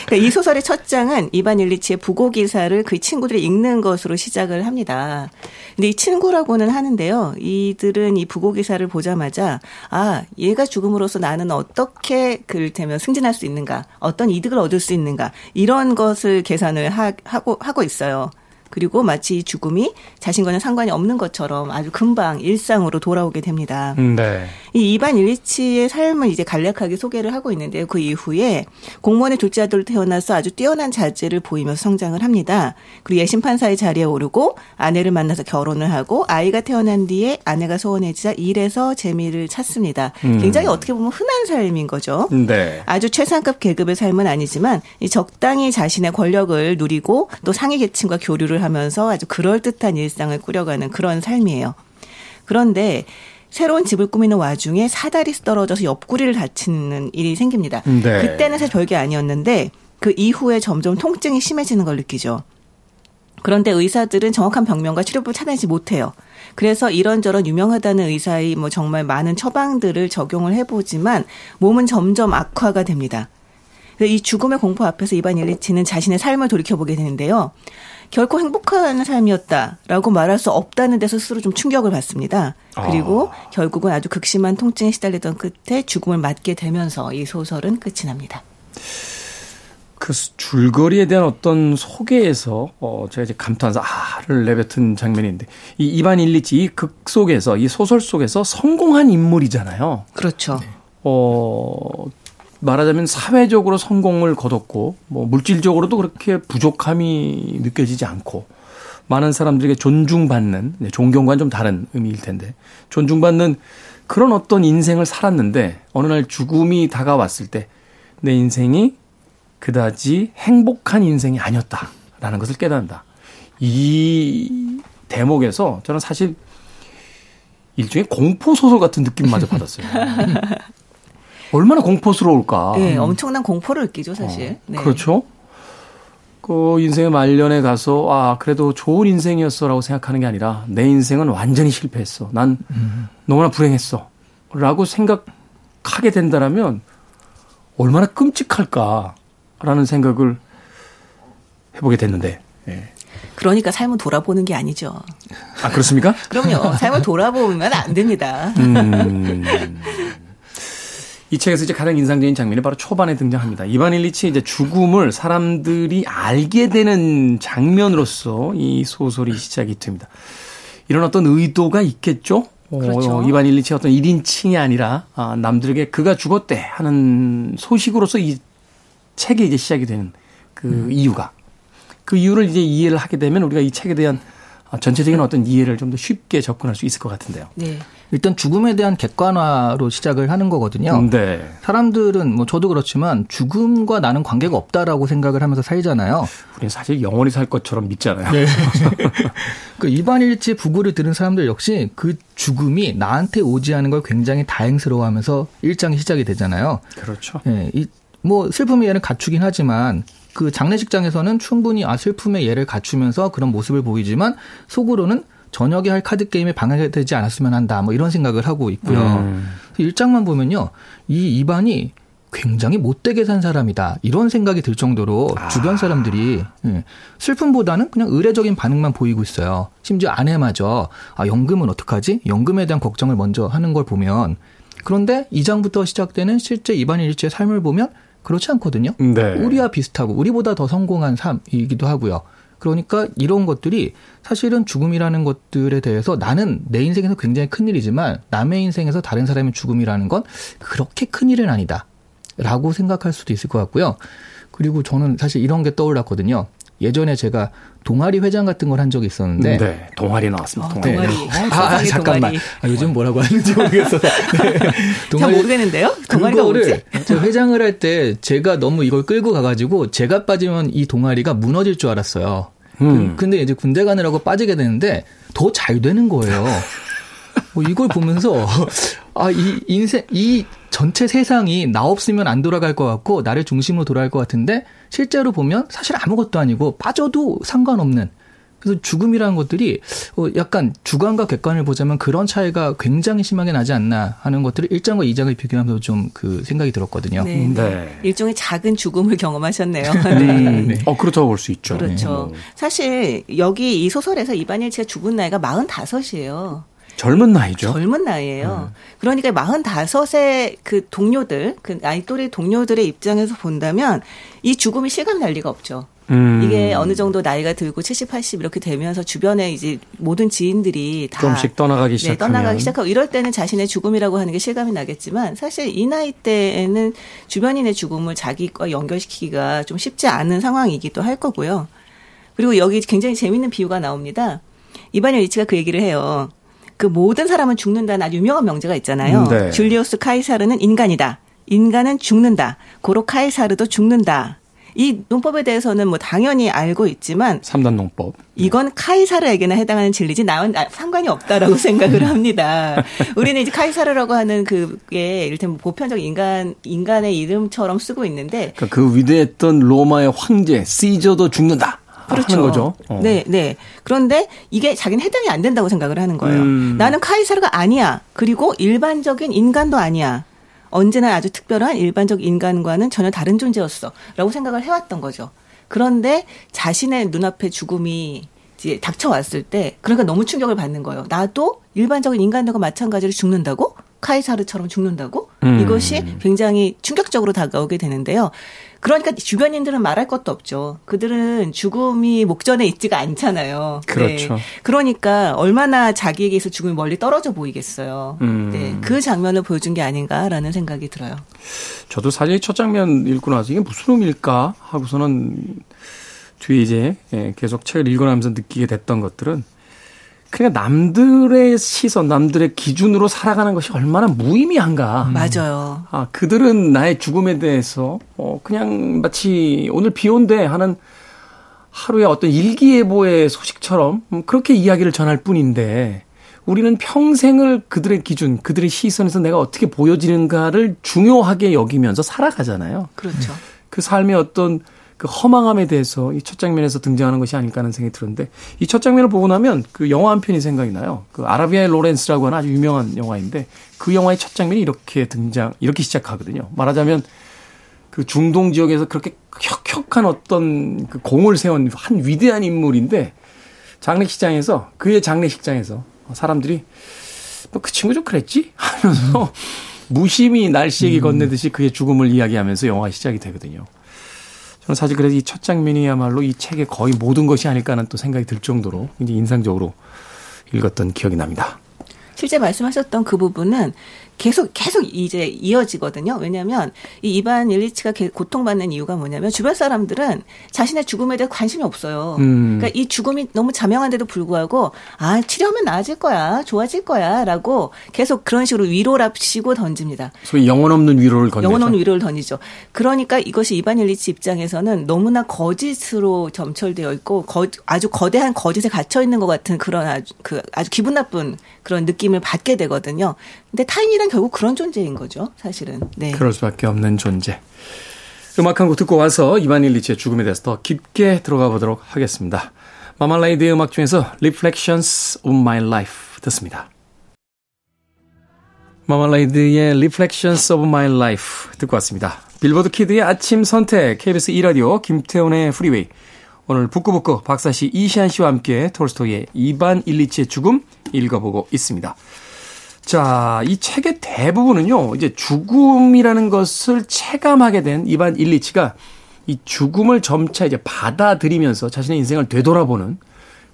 그러니까 이 소설의 첫 장은 이반 일리치의 부고 기사를 그 친구들이 읽는 것으로 시작을 합니다. 근데 이 친구라고는 하는데요. 이들은 이 부고 기사를 보자마자 아, 얘가 죽음으로써 나는 어떻게 그를테면 승진할 수 있는 가, 어떤 이득을 얻을 수 있는가 이런 것을 계산을 하, 하고 하고 있어요. 그리고 마치 이 죽음이 자신과는 상관이 없는 것처럼 아주 금방 일상으로 돌아오게 됩니다. 네. 이 이반 일리치의 삶을 이제 간략하게 소개를 하고 있는데요. 그 이후에 공무원의 둘째 아들로 태어나서 아주 뛰어난 자질을 보이면서 성장을 합니다. 그리고 예심 판사의 자리에 오르고 아내를 만나서 결혼을 하고 아이가 태어난 뒤에 아내가 소원해지자 일에서 재미를 찾습니다. 음. 굉장히 어떻게 보면 흔한 삶인 거죠. 네. 아주 최상급 계급의 삶은 아니지만 이 적당히 자신의 권력을 누리고 또 상위 계층과 교류 를 하면서 아주 그럴듯한 일상을 꾸려가는 그런 삶이에요. 그런데 새로운 집을 꾸미는 와중에 사다리 떨어져서 옆구리를 다치는 일이 생깁니다. 네. 그때는 사실 별게 아니었는데 그 이후에 점점 통증이 심해지는 걸 느끼죠. 그런데 의사들은 정확한 병명과 치료법을 찾아내지 못해요. 그래서 이런저런 유명하다는 의사의 뭐 정말 많은 처방들을 적용을 해보지만 몸은 점점 악화가 됩니다. 이 죽음의 공포 앞에서 이반 일리치는 자신의 삶을 돌이켜보게 되는데요. 결코 행복한 삶이었다라고 말할 수 없다는 데 스스로 좀 충격을 받습니다. 그리고 결국은 아주 극심한 통증에 시달리던 끝에 죽음을 맞게 되면서 이 소설은 끝이 납니다. 그 줄거리에 대한 어떤 소개에서 어 제가 이제 감탄해서 아를 내뱉은 장면인데 이 이반 일리치 이 극 속에서 이 소설 속에서 성공한 인물이잖아요. 그렇죠. 어 말하자면 사회적으로 성공을 거뒀고 뭐 물질적으로도 그렇게 부족함이 느껴지지 않고 많은 사람들에게 존중받는 네, 존경과는 좀 다른 의미일 텐데 존중받는 그런 어떤 인생을 살았는데 어느 날 죽음이 다가왔을 때 내 인생이 그다지 행복한 인생이 아니었다라는 것을 깨닫는다. 이 대목에서 저는 사실 일종의 공포 소설 같은 느낌마저 받았어요. 얼마나 공포스러울까. 네, 엄청난 공포를 느끼죠, 사실. 어, 네. 그렇죠. 그 인생의 말년에 가서 아 그래도 좋은 인생이었어라고 생각하는 게 아니라 내 인생은 완전히 실패했어. 난 음. 너무나 불행했어.라고 생각하게 된다라면 얼마나 끔찍할까라는 생각을 해보게 됐는데. 예. 그러니까 삶을 돌아보는 게 아니죠. 아 그렇습니까? 그럼요. 삶을 돌아보면 안 됩니다. 음. 이 책에서 이제 가장 인상적인 장면이 바로 초반에 등장합니다. 이반 일리치의 이제 죽음을 사람들이 알게 되는 장면으로서 이 소설이 시작이 됩니다. 이런 어떤 의도가 있겠죠? 그렇죠. 어, 이반 일리치의 어떤 1인칭이 아니라 아, 남들에게 그가 죽었대 하는 소식으로서 이 책이 이제 시작이 되는 그 음. 이유가 그 이유를 이제 이해를 하게 되면 우리가 이 책에 대한 전체적인 어떤 이해를 좀 더 쉽게 접근할 수 있을 것 같은데요. 네. 일단 죽음에 대한 객관화로 시작을 하는 거거든요. 네. 사람들은 뭐 저도 그렇지만 죽음과 나는 관계가 없다라고 생각을 하면서 살잖아요. 우리는 사실 영원히 살 것처럼 믿잖아요. 네. 그 일반일치 부구를 들은 사람들 역시 그 죽음이 나한테 오지 않은 걸 굉장히 다행스러워하면서 일장이 시작이 되잖아요. 그렇죠. 네. 이 뭐 슬픔의 예는 갖추긴 하지만 그 장례식장에서는 충분히 아 슬픔의 예를 갖추면서 그런 모습을 보이지만 속으로는 저녁에 할 카드 게임에 방해되지 않았으면 한다. 뭐 이런 생각을 하고 있고요. 음. 일장만 보면요. 이 이반이 굉장히 못되게 산 사람이다. 이런 생각이 들 정도로 아. 주변 사람들이 예, 슬픔보다는 그냥 의례적인 반응만 보이고 있어요. 심지어 아내마저 아, 연금은 어떡하지? 연금에 대한 걱정을 먼저 하는 걸 보면 그런데 이장부터 시작되는 실제 이반 일치의 삶을 보면 그렇지 않거든요. 네. 우리와 비슷하고 우리보다 더 성공한 삶이기도 하고요. 그러니까 이런 것들이 사실은 죽음이라는 것들에 대해서 나는 내 인생에서 굉장히 큰 일이지만 남의 인생에서 다른 사람의 죽음이라는 건 그렇게 큰 일은 아니다. 라고 생각할 수도 있을 것 같고요. 그리고 저는 사실 이런 게 떠올랐거든요. 예전에 제가 동아리 회장 같은 걸 한 적이 있었는데 네, 동아리 나왔습니다. 어, 동아리. 네. 아, 아, 잠깐만. 아, 요즘 뭐라고 하는지 모르겠어서. 네. 동아리 모르겠는데요. 동아리가 뭐지? 회장을 할 때 제가 너무 이걸 끌고 가가지고 제가 빠지면 이 동아리가 무너질 줄 알았어요. 음. 근데 이제 군대 가느라고 빠지게 되는데 더 잘 되는 거예요. 뭐 이걸 보면서 아 이 인생 이 전체 세상이 나 없으면 안 돌아갈 것 같고 나를 중심으로 돌아갈 것 같은데 실제로 보면 사실 아무것도 아니고 빠져도 상관없는 그래서 죽음이라는 것들이 어, 약간 주관과 객관을 보자면 그런 차이가 굉장히 심하게 나지 않나 하는 것들을 1장과 2장을 비교하면서 좀 그 생각이 들었거든요. 네, 네. 네. 일종의 작은 죽음을 경험하셨네요. 네. 네. 어, 그렇다고 볼 수 있죠. 그렇죠. 네. 사실 여기 이 소설에서 이반일치가 죽은 나이가 45이에요. 젊은 나이죠. 젊은 나이예요. 음. 그러니까 45세 그 동료들, 그 나이 또래 동료들의 입장에서 본다면 이 죽음이 실감이 날 리가 없죠. 음. 이게 어느 정도 나이가 들고 70, 80 이렇게 되면서 주변에 이제 모든 지인들이 다 좀씩 떠나가기 시작 네, 떠나가기 시작하고 이럴 때는 자신의 죽음이라고 하는 게 실감이 나겠지만 사실 이 나이 때에는 주변인의 죽음을 자기과 연결시키기가 좀 쉽지 않은 상황이기도 할 거고요. 그리고 여기 굉장히 재밌는 비유가 나옵니다. 이반열 리치가 그 얘기를 해요. 그 모든 사람은 죽는다는 아주 유명한 명제가 있잖아요. 음, 네. 줄리우스 카이사르는 인간이다. 인간은 죽는다. 고로 카이사르도 죽는다. 이 논법에 대해서는 뭐 당연히 알고 있지만 3단 논법. 이건 카이사르에게나 해당하는 진리지 나는 상관이 없다라고 생각을 합니다. 우리는 이제 카이사르라고 하는 그게 이를테면 보편적 인간 인간의 이름처럼 쓰고 있는데 그러니까 그 위대했던 로마의 황제 시저도 죽는다. 그렇죠. 하는 거죠. 어. 네, 네. 그런데 이게 자기는 해당이 안 된다고 생각을 하는 거예요. 음. 나는 카이사르가 아니야. 그리고 일반적인 인간도 아니야. 언제나 아주 특별한 일반적 인간과는 전혀 다른 존재였어. 라고 생각을 해왔던 거죠. 그런데 자신의 눈앞에 죽음이 이제 닥쳐왔을 때, 그러니까 너무 충격을 받는 거예요. 나도 일반적인 인간들과 마찬가지로 죽는다고? 카이사르처럼 죽는다고? 음. 이것이 굉장히 충격적으로 다가오게 되는데요. 그러니까 주변인들은 말할 것도 없죠. 그들은 죽음이 목전에 있지가 않잖아요. 네. 그렇죠. 네. 그러니까 얼마나 자기에게서 죽음이 멀리 떨어져 보이겠어요. 음. 네. 그 장면을 보여준 게 아닌가라는 생각이 들어요. 저도 사실 첫 장면 읽고 나서 이게 무슨 의미일까 하고서는 뒤에 이제 예, 계속 책을 읽어나면서 느끼게 됐던 것들은 그러니까 남들의 시선, 남들의 기준으로 살아가는 것이 얼마나 무의미한가. 음. 맞아요. 아, 그들은 나의 죽음에 대해서, 어, 그냥 마치 오늘 비 온대 하는 하루의 어떤 일기예보의 소식처럼 그렇게 이야기를 전할 뿐인데, 우리는 평생을 그들의 기준, 그들의 시선에서 내가 어떻게 보여지는가를 중요하게 여기면서 살아가잖아요. 그렇죠. 그 삶의 어떤 그 허망함에 대해서 이 첫 장면에서 등장하는 것이 아닐까 하는 생각이 들었는데 이 첫 장면을 보고 나면 그 영화 한 편이 생각이 나요. 그 아라비아의 로렌스라고 하는 아주 유명한 영화인데 그 영화의 첫 장면이 이렇게 등장, 이렇게 시작하거든요. 말하자면 그 중동 지역에서 그렇게 혁혁한 어떤 그 공을 세운 한 위대한 인물인데 장례식장에서 그의 장례식장에서 사람들이 뭐 그 친구 좀 그랬지 하면서 무심히 날씨에게 건네듯이 그의 죽음을 이야기하면서 영화 시작이 되거든요. 사실 그래서 이 첫 장면이야말로 이 책의 거의 모든 것이 아닐까 하는 또 생각이 들 정도로 굉장히 인상적으로 읽었던 기억이 납니다. 실제 말씀하셨던 그 부분은 계속 계속 이제 이어지거든요. 왜냐하면 이 이반 일리치가 고통받는 이유가 뭐냐면 주변 사람들은 자신의 죽음에 대해 관심이 없어요. 음. 그러니까 이 죽음이 너무 자명한데도 불구하고 아 치료하면 나아질 거야, 좋아질 거야라고 계속 그런 식으로 위로랍시고 던집니다. 소위 영혼 없는 위로를 던지죠. 영혼 없는 위로를 던지죠. 그러니까 이것이 이반 일리치 입장에서는 너무나 거짓으로 점철되어 있고 거, 아주 거대한 거짓에 갇혀 있는 것 같은 그런 아주 그 아주 기분 나쁜 그런 느낌을 받게 되거든요. 근데 타인이란 결국 그런 존재인 거죠, 사실은. 네. 그럴 수밖에 없는 존재. 음악 한 곡 듣고 와서 이반 일리치의 죽음에 대해서 더 깊게 들어가 보도록 하겠습니다. 마말라이드의 음악 중에서 Reflections of My Life 듣습니다. 마말라이드의 Reflections of My Life 듣고 왔습니다. 빌보드 kid의 아침 선택, KBS 2라디오, 김태훈의 프리웨이. 오늘 북구북구 박사씨 이시안 씨와 함께 톨스토이의 이반 일리치의 죽음 읽어보고 있습니다. 자, 이 책의 대부분은요, 이제 죽음이라는 것을 체감하게 된 이반 일리치가 이 죽음을 점차 이제 받아들이면서 자신의 인생을 되돌아보는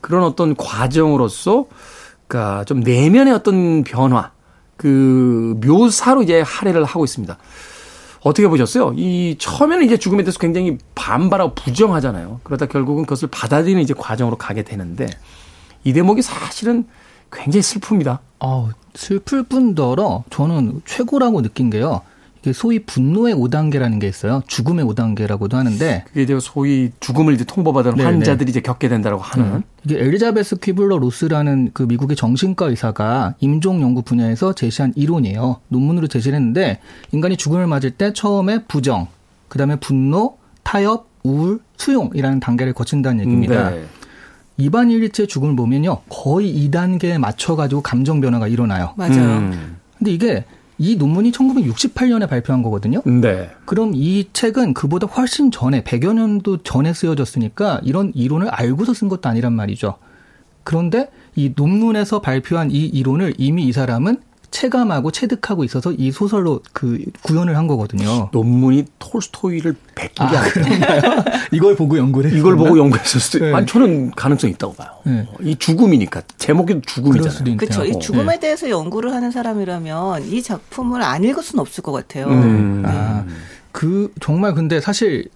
그런 어떤 과정으로서, 그니까 좀 내면의 어떤 변화, 그 묘사로 이제 할애를 하고 있습니다. 어떻게 보셨어요? 이 처음에는 이제 죽음에 대해서 굉장히 반발하고 부정하잖아요. 그러다 결국은 그것을 받아들이는 이제 과정으로 가게 되는데 이 대목이 사실은 굉장히 슬픕니다. 어, 슬플 뿐더러 저는 최고라고 느낀 게요. 이게 소위 분노의 5단계라는 게 있어요. 죽음의 5단계라고도 하는데 그게 이제 소위 죽음을 이제 통보받은 네네. 환자들이 이제 겪게 된다고 하는 네. 이게 엘리자베스 퀴블러 로스라는 그 미국의 정신과 의사가 임종 연구 분야에서 제시한 이론이에요. 논문으로 제시를 했는데 인간이 죽음을 맞을 때 처음에 부정, 그다음에 분노, 타협, 우울, 수용이라는 단계를 거친다는 얘기입니다. 네. 이반 일리치의 죽음을 보면요. 거의 2단계에 맞춰가지고 감정 변화가 일어나요. 맞아요. 음. 근데 이게 이 논문이 1968년에 발표한 거거든요. 네. 그럼 이 책은 그보다 훨씬 전에 100여 년도 전에 쓰여졌으니까 이런 이론을 알고서 쓴 것도 아니란 말이죠. 그런데 이 논문에서 발표한 이 이론을 이미 이 사람은 체감하고 체득하고 있어서 이 소설로 그 구현을 한 거거든요. 논문이 톨스토이를 베낀 게 아, 아니에요. 이걸 보고 연구를 했 이걸 보고 연구했을 수도 네. 아니 저는 가능성이 있다고 봐요. 네. 이 죽음이니까 제목이 죽음이잖아요. 그렇죠. 이 죽음에 네. 대해서 연구를 하는 사람이라면 이 작품을 안 읽을 수는 없을 것 같아요. 음. 네. 아, 그 정말 근데 사실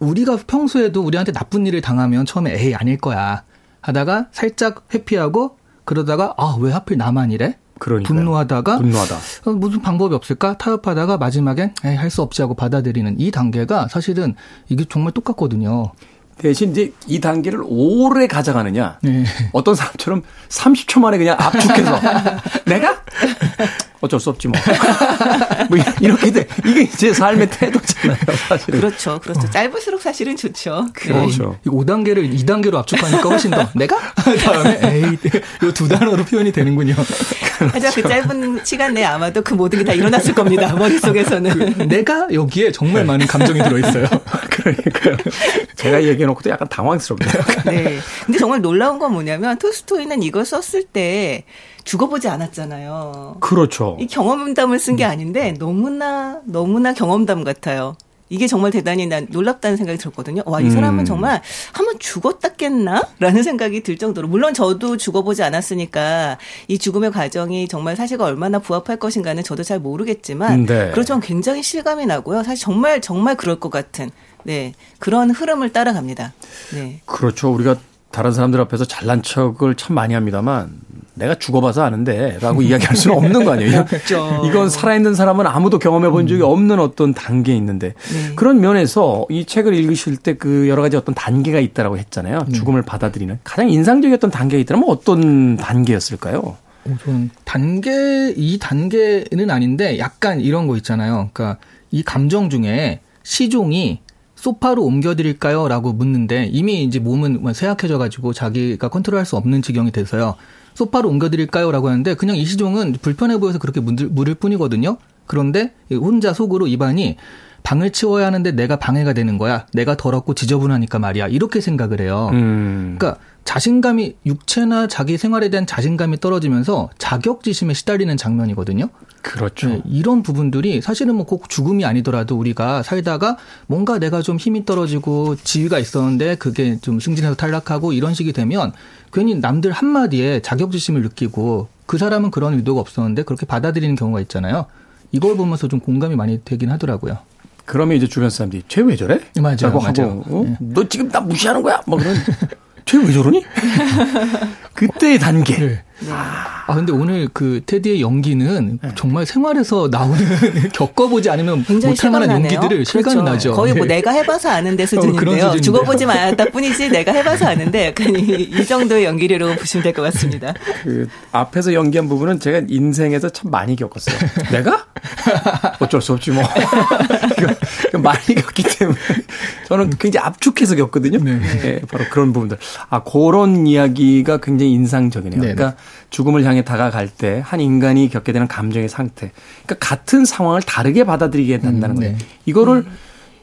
우리가 평소에도 우리한테 나쁜 일을 당하면 처음에 에이 아닐 거야 하다가 살짝 회피하고 그러다가 아 왜 하필 나만 이래? 그러니까요. 분노하다가 분노하다. 어, 무슨 방법이 없을까 타협하다가 마지막엔 할 수 없지 하고 받아들이는 이 단계가 사실은 이게 정말 똑같거든요. 대신 이제 이 단계를 오래 가져가느냐. 네. 어떤 사람처럼 30초 만에 그냥 압축해서 내가 어쩔 수 없지 뭐. 뭐 이렇게 돼. 이게 제 삶의 태도잖아요, 사실은. 그렇죠. 그렇죠. 짧을수록 사실은 좋죠. 그렇죠. 이 5단계를 2단계로 압축하니까 훨씬 더 내가 다음에 에이 이두 단어로 표현이 되는군요. 하지만 그 짧은 시간 내에 아마도 그 모든 게 다 일어났을 겁니다. 머릿속에서는. 그 내가 여기에 정말 많은 감정이 들어 있어요. 그러니까요. 제가 얘기해 놓고도 약간 당황스럽네요. 네. 근데 정말 놀라운 건 뭐냐면 톨스토이는 이걸 썼을 때 죽어보지 않았잖아요. 그렇죠. 이 경험담을 쓴 게 아닌데 너무나 너무나 경험담 같아요. 이게 정말 대단히 난 놀랍다는 생각이 들었거든요. 와, 이 사람은 음. 정말 한번 죽었다겠나? 라는 생각이 들 정도로. 물론 저도 죽어보지 않았으니까 이 죽음의 과정이 정말 사실과 얼마나 부합할 것인가는 저도 잘 모르겠지만. 네. 그렇지만 굉장히 실감이 나고요. 사실 정말, 정말 그럴 것 같은. 네. 그런 흐름을 따라갑니다. 네. 그렇죠. 우리가 다른 사람들 앞에서 잘난 척을 참 많이 합니다만 내가 죽어봐서 아는데 라고 이야기할 수는 없는 거 아니에요. 그렇죠. 이건 살아있는 사람은 아무도 경험해 본 적이 없는 어떤 단계에 있는데 네. 그런 면에서 이 책을 읽으실 때 그 여러 가지 어떤 단계가 있다라고 했잖아요. 네. 죽음을 받아들이는 가장 인상적이었던 단계가 있다면 어떤 단계였을까요? 어, 저는 단계 이 단계는 아닌데 약간 이런 거 있잖아요. 그러니까 이 감정 중에 시종이 소파로 옮겨드릴까요? 라고 묻는데 이미 이제 몸은 뭐 쇠약해져가지고 자기가 컨트롤할 수 없는 지경이 돼서요. 소파로 옮겨드릴까요? 라고 하는데 그냥 이 시종은 불편해 보여서 그렇게 물을, 물을 뿐이거든요. 그런데 혼자 속으로 입안이 방을 치워야 하는데 내가 방해가 되는 거야. 내가 더럽고 지저분하니까 말이야. 이렇게 생각을 해요. 음. 그러니까 자신감이 육체나 자기 생활에 대한 자신감이 떨어지면서 자격지심에 시달리는 장면이거든요. 그렇죠. 네, 이런 부분들이 사실은 뭐 꼭 죽음이 아니더라도 우리가 살다가 뭔가 내가 좀 힘이 떨어지고 지위가 있었는데 그게 좀 승진해서 탈락하고 이런 식이 되면 괜히 남들 한마디에 자격지심을 느끼고 그 사람은 그런 의도가 없었는데 그렇게 받아들이는 경우가 있잖아요. 이걸 보면서 좀 공감이 많이 되긴 하더라고요. 그러면 이제 주변 사람들이 쟤 왜 저래? 맞아요. 라고 맞아요. 하고 어? 네. 너 지금 나 무시하는 거야? 뭐 그런 쟤 왜 저러니? 그때의 단계. 네. 아 근데 오늘 그 테디의 연기는 네. 정말 생활에서 나오는 겪어보지 않으면 못할 만한 연기들을 실감이 그렇죠. 나죠. 거의 뭐 네. 내가 해봐서 아는데 수준인데요. 어, 죽어보지 않았다 뿐이지 내가 해봐서 아는데 약간 이, 이 정도의 연기력으로 보시면 될 것 같습니다. 그 앞에서 연기한 부분은 제가 인생에서 참 많이 겪었어요. 내가? 어쩔 수 없지 뭐. 많이 겪기 때문에 저는 굉장히 압축해서 겪거든요. 네. 네. 바로 그런 부분들. 아 그런 이야기가 굉장히 인상적이네요. 네. 그러니까 죽음을 향해 다가갈 때 한 인간이 겪게 되는 감정의 상태. 그러니까 같은 상황을 다르게 받아들이게 된다는 음, 거예요. 네. 이거를 음.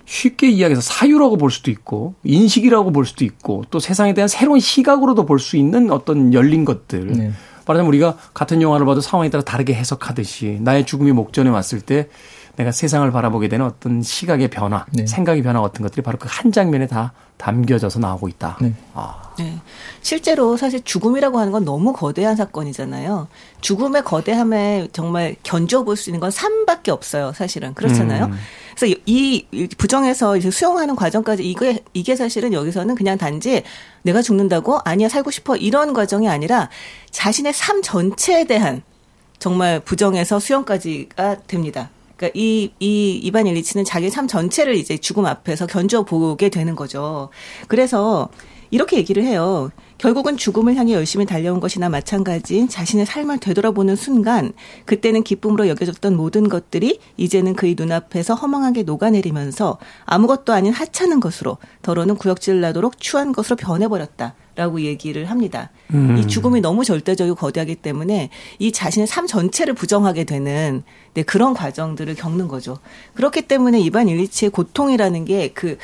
쉽게 이야기해서 사유라고 볼 수도 있고 인식이라고 볼 수도 있고 또 세상에 대한 새로운 시각으로도 볼 수 있는 어떤 열린 것들. 네. 말하자면 우리가 같은 영화를 봐도 상황에 따라 다르게 해석하듯이 나의 죽음이 목전에 왔을 때 내가 세상을 바라보게 되는 어떤 시각의 변화, 네. 생각의 변화 같은 것들이 바로 그 한 장면에 다 담겨져서 나오고 있다. 네. 아. 네. 실제로 사실 죽음이라고 하는 건 너무 거대한 사건이잖아요. 죽음의 거대함에 정말 견뎌볼 수 있는 건 삶밖에 없어요. 사실은 그렇잖아요. 음. 그래서 이 부정에서 이제 수용하는 과정까지 이게 이게 사실은 여기서는 그냥 단지 내가 죽는다고 아니야 살고 싶어 이런 과정이 아니라 자신의 삶 전체에 대한 정말 부정에서 수용까지가 됩니다. 그러니까 이, 이 이반 일리치는 자기 삶 전체를 이제 죽음 앞에서 견뎌 보게 되는 거죠. 그래서 이렇게 얘기를 해요. 결국은 죽음을 향해 열심히 달려온 것이나 마찬가지인 자신의 삶을 되돌아보는 순간 그때는 기쁨으로 여겨졌던 모든 것들이 이제는 그의 눈앞에서 허망하게 녹아내리면서 아무것도 아닌 하찮은 것으로 더러는 구역질 나도록 추한 것으로 변해버렸다. 라고 얘기를 합니다. 음. 이 죽음이 너무 절대적이고 거대하기 때문에 이 자신의 삶 전체를 부정하게 되는 네, 그런 과정들을 겪는 거죠. 그렇기 때문에 이반 일리치의 고통이라는 게그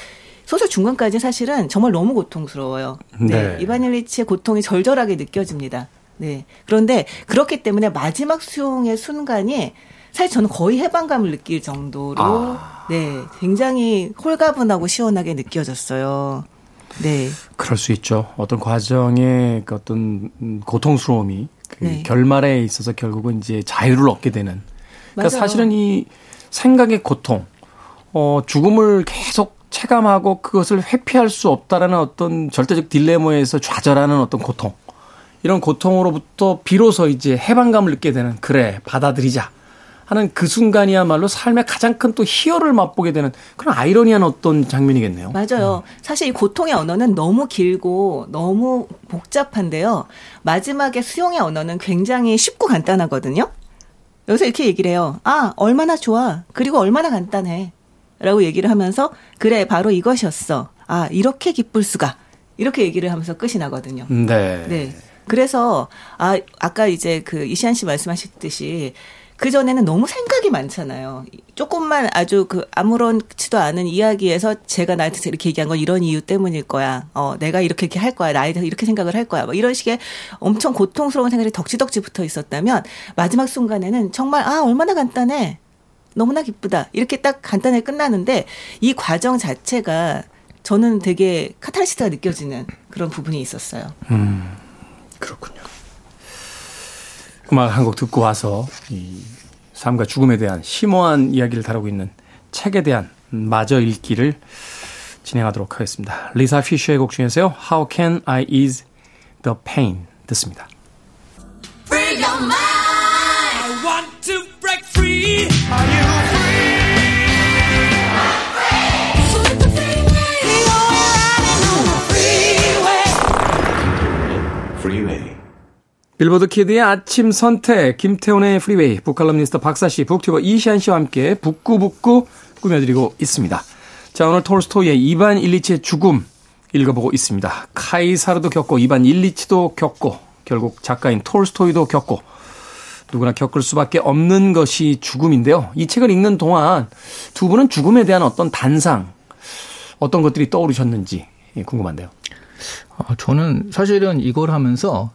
소설 중간까지 사실은 정말 너무 고통스러워요. 네. 네. 이반 일리치의 고통이 절절하게 느껴집니다. 네. 그런데 그렇기 때문에 마지막 수용의 순간이 사실 저는 거의 해방감을 느낄 정도로 아. 네 굉장히 홀가분하고 시원하게 느껴졌어요. 네. 그럴 수 있죠. 어떤 과정의 그 어떤 고통스러움이 그 네. 결말에 있어서 결국은 이제 자유를 얻게 되는. 그러니까 맞아요. 사실은 이 생각의 고통, 어, 죽음을 계속 체감하고 그것을 회피할 수 없다라는 어떤 절대적 딜레마에서 좌절하는 어떤 고통. 이런 고통으로부터 비로소 이제 해방감을 느끼게 되는 그래 받아들이자 하는 그 순간이야말로 삶의 가장 큰 또 희열을 맛보게 되는 그런 아이러니한 어떤 장면이겠네요. 맞아요. 음. 사실 이 고통의 언어는 너무 길고 너무 복잡한데요. 마지막에 수용의 언어는 굉장히 쉽고 간단하거든요. 여기서 이렇게 얘기를 해요. 아, 얼마나 좋아. 그리고 얼마나 간단해. 라고 얘기를 하면서 그래, 바로 이것이었어. 아, 이렇게 기쁠 수가. 이렇게 얘기를 하면서 끝이 나거든요. 네. 네. 그래서 아 아까 이제 그 이시안 씨 말씀하셨듯이 그 전에는 너무 생각이 많잖아요. 조금만 아주 그 아무렇지도 않은 이야기에서 제가 나한테 이렇게 얘기한 건 이런 이유 때문일 거야. 어, 내가 이렇게 이렇게 할 거야. 나에 대해서 이렇게 생각을 할 거야. 뭐 이런 식의 엄청 고통스러운 생각이 덕지덕지 붙어 있었다면 마지막 순간에는 정말 아 얼마나 간단해. 너무나 기쁘다. 이렇게 딱 간단하게 끝나는데 이 과정 자체가 저는 되게 카타르시스가 느껴지는 그런 부분이 있었어요. 음, 그렇군요. 음악 한 곡 듣고 와서 이 삶과 죽음에 대한 심오한 이야기를 다루고 있는 책에 대한 마저 읽기를 진행하도록 하겠습니다. 리사 피셔의 곡 중에서요. How can I ease the pain 듣습니다. 빌보드 kid의 아침 선택, 김태훈의 프리웨이, 북칼럼니스트 박사씨, 북튜버 이시안 씨와 함께 북구북구 꾸며드리고 있습니다. 자, 오늘 톨스토이의 이반 일리치의 죽음 읽어보고 있습니다. 카이사르도 겪고, 이반 일리치도 겪고, 결국 작가인 톨스토이도 겪고, 누구나 겪을 수밖에 없는 것이 죽음인데요. 이 책을 읽는 동안 두 분은 죽음에 대한 어떤 단상, 어떤 것들이 떠오르셨는지 궁금한데요. 어, 저는 사실은 이걸 하면서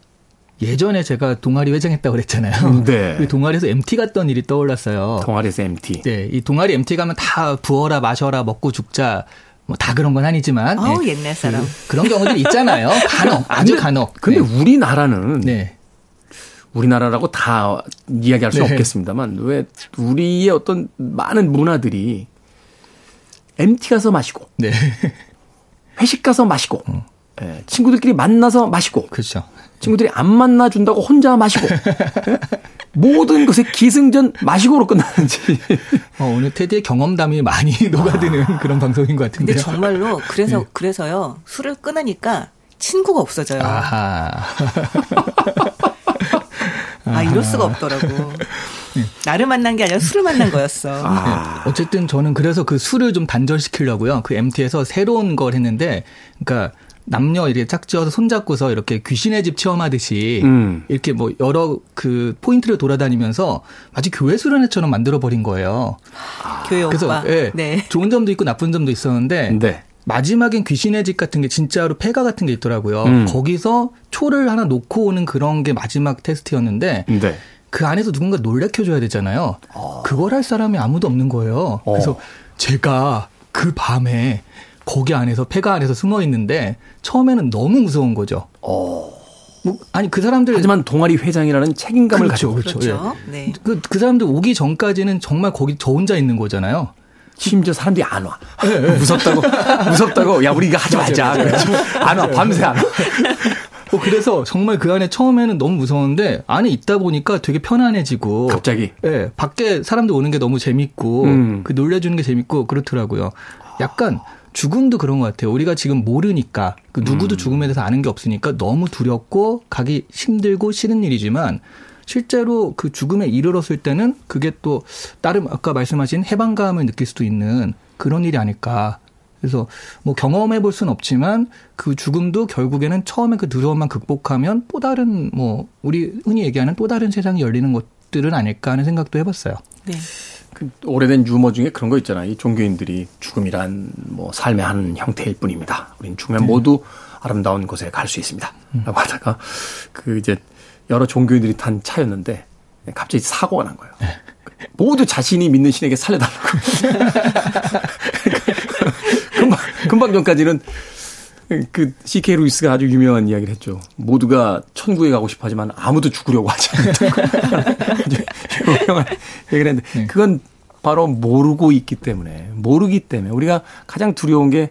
예전에 제가 동아리 회장했다고 그랬잖아요. 네. 그 동아리에서 MT 갔던 일이 떠올랐어요. 동아리에서 MT. 네. 이 동아리 MT 가면 다 부어라, 마셔라, 먹고 죽자. 뭐 다 그런 건 아니지만. 아우, 네. 옛날 사람. 그, 런 경우들이 있잖아요. 간혹, 아주 근데, 간혹. 근데 네. 우리나라는. 네. 우리나라라고 다 이야기할 수 네. 없겠습니다만, 왜 우리의 어떤 많은 문화들이 MT 가서 마시고. 네. 회식 가서 마시고. 예, 친구들끼리 만나서 마시고. 그렇죠. 친구들이 안 만나준다고 혼자 마시고. 예? 모든 것에 기승전 마시고로 끝나는지. 어, 오늘 테디의 경험담이 많이 녹아드는 그런 방송인 것 근데 같은데요. 정말로 그래서 네. 그래서요 술을 끊으니까 친구가 없어져요. 아하. 아 이럴 수가 없더라고. 나를 만난 게 아니라 술을 만난 거였어. 네. 어쨌든 저는 그래서 그 술을 좀 단절시키려고요. 그 MT에서 새로운 걸 했는데, 그러니까 남녀 이렇게 짝지어서 손잡고서 이렇게 귀신의 집 체험하듯이 음. 이렇게 뭐 여러 그 포인트를 돌아다니면서 마치 교회 수련회처럼 만들어 버린 거예요. 교회 그래서 오빠. 예, 네. 좋은 점도 있고 나쁜 점도 있었는데 네. 마지막엔 귀신의 집 같은 게 진짜로 폐가 같은 게 있더라고요. 음. 거기서 초를 하나 놓고 오는 그런 게 마지막 테스트였는데 네. 그 안에서 누군가 놀래켜줘야 되잖아요. 그걸 할 사람이 아무도 없는 거예요. 그래서 제가 그 밤에 거기 안에서 폐가 안에서 숨어 있는데 처음에는 너무 무서운 거죠. 뭐, 아니 그 사람들 하지만 동아리 회장이라는 책임감을 그렇죠, 가지고 그렇죠. 그렇죠. 네. 그, 그 사람들 오기 전까지는 정말 거기 저 혼자 있는 거잖아요. 심지어 사람들이 안 와. 무섭다고, 무섭다고, 야, 우리 이거 하지 말자. 맞아요. 그래가지고 안 와, 밤새 안 와. 어, 그래서 정말 그 안에 처음에는 너무 무서웠는데 안에 있다 보니까 되게 편안해지고 갑자기. 예, 밖에 사람들 오는 게 너무 재밌고 음. 그 놀려주는 게 재밌고 그렇더라고요. 약간 죽음도 그런 것 같아요. 우리가 지금 모르니까 그 음. 누구도 죽음에 대해서 아는 게 없으니까 너무 두렵고 가기 힘들고 싫은 일이지만 실제로 그 죽음에 이르렀을 때는 그게 또 다른 아까 말씀하신 해방감을 느낄 수도 있는 그런 일이 아닐까. 그래서 뭐 경험해 볼 수는 없지만 그 죽음도 결국에는 처음에 그 두려움만 극복하면 또 다른 뭐 우리 흔히 얘기하는 또 다른 세상이 열리는 것들은 아닐까 하는 생각도 해봤어요. 네. 그 오래된 유머 중에 그런 거 있잖아요. 이 종교인들이 죽음이란 뭐 삶의 한 형태일 뿐입니다. 우린 죽으면 모두 아름다운 곳에 갈 수 있습니다. 라고 하다가 그 이제 여러 종교인들이 탄 차였는데 갑자기 사고가 난 거예요. 모두 자신이 믿는 신에게 살려달라고. 금방, 금방 전까지는 그 CK 루이스가 아주 유명한 이야기를 했죠. 모두가 천국에 가고 싶어 하지만 아무도 죽으려고 하지 않는다고. 유명한 얘기를 했는데 그건 바로 모르고 있기 때문에 모르기 때문에 우리가 가장 두려운 게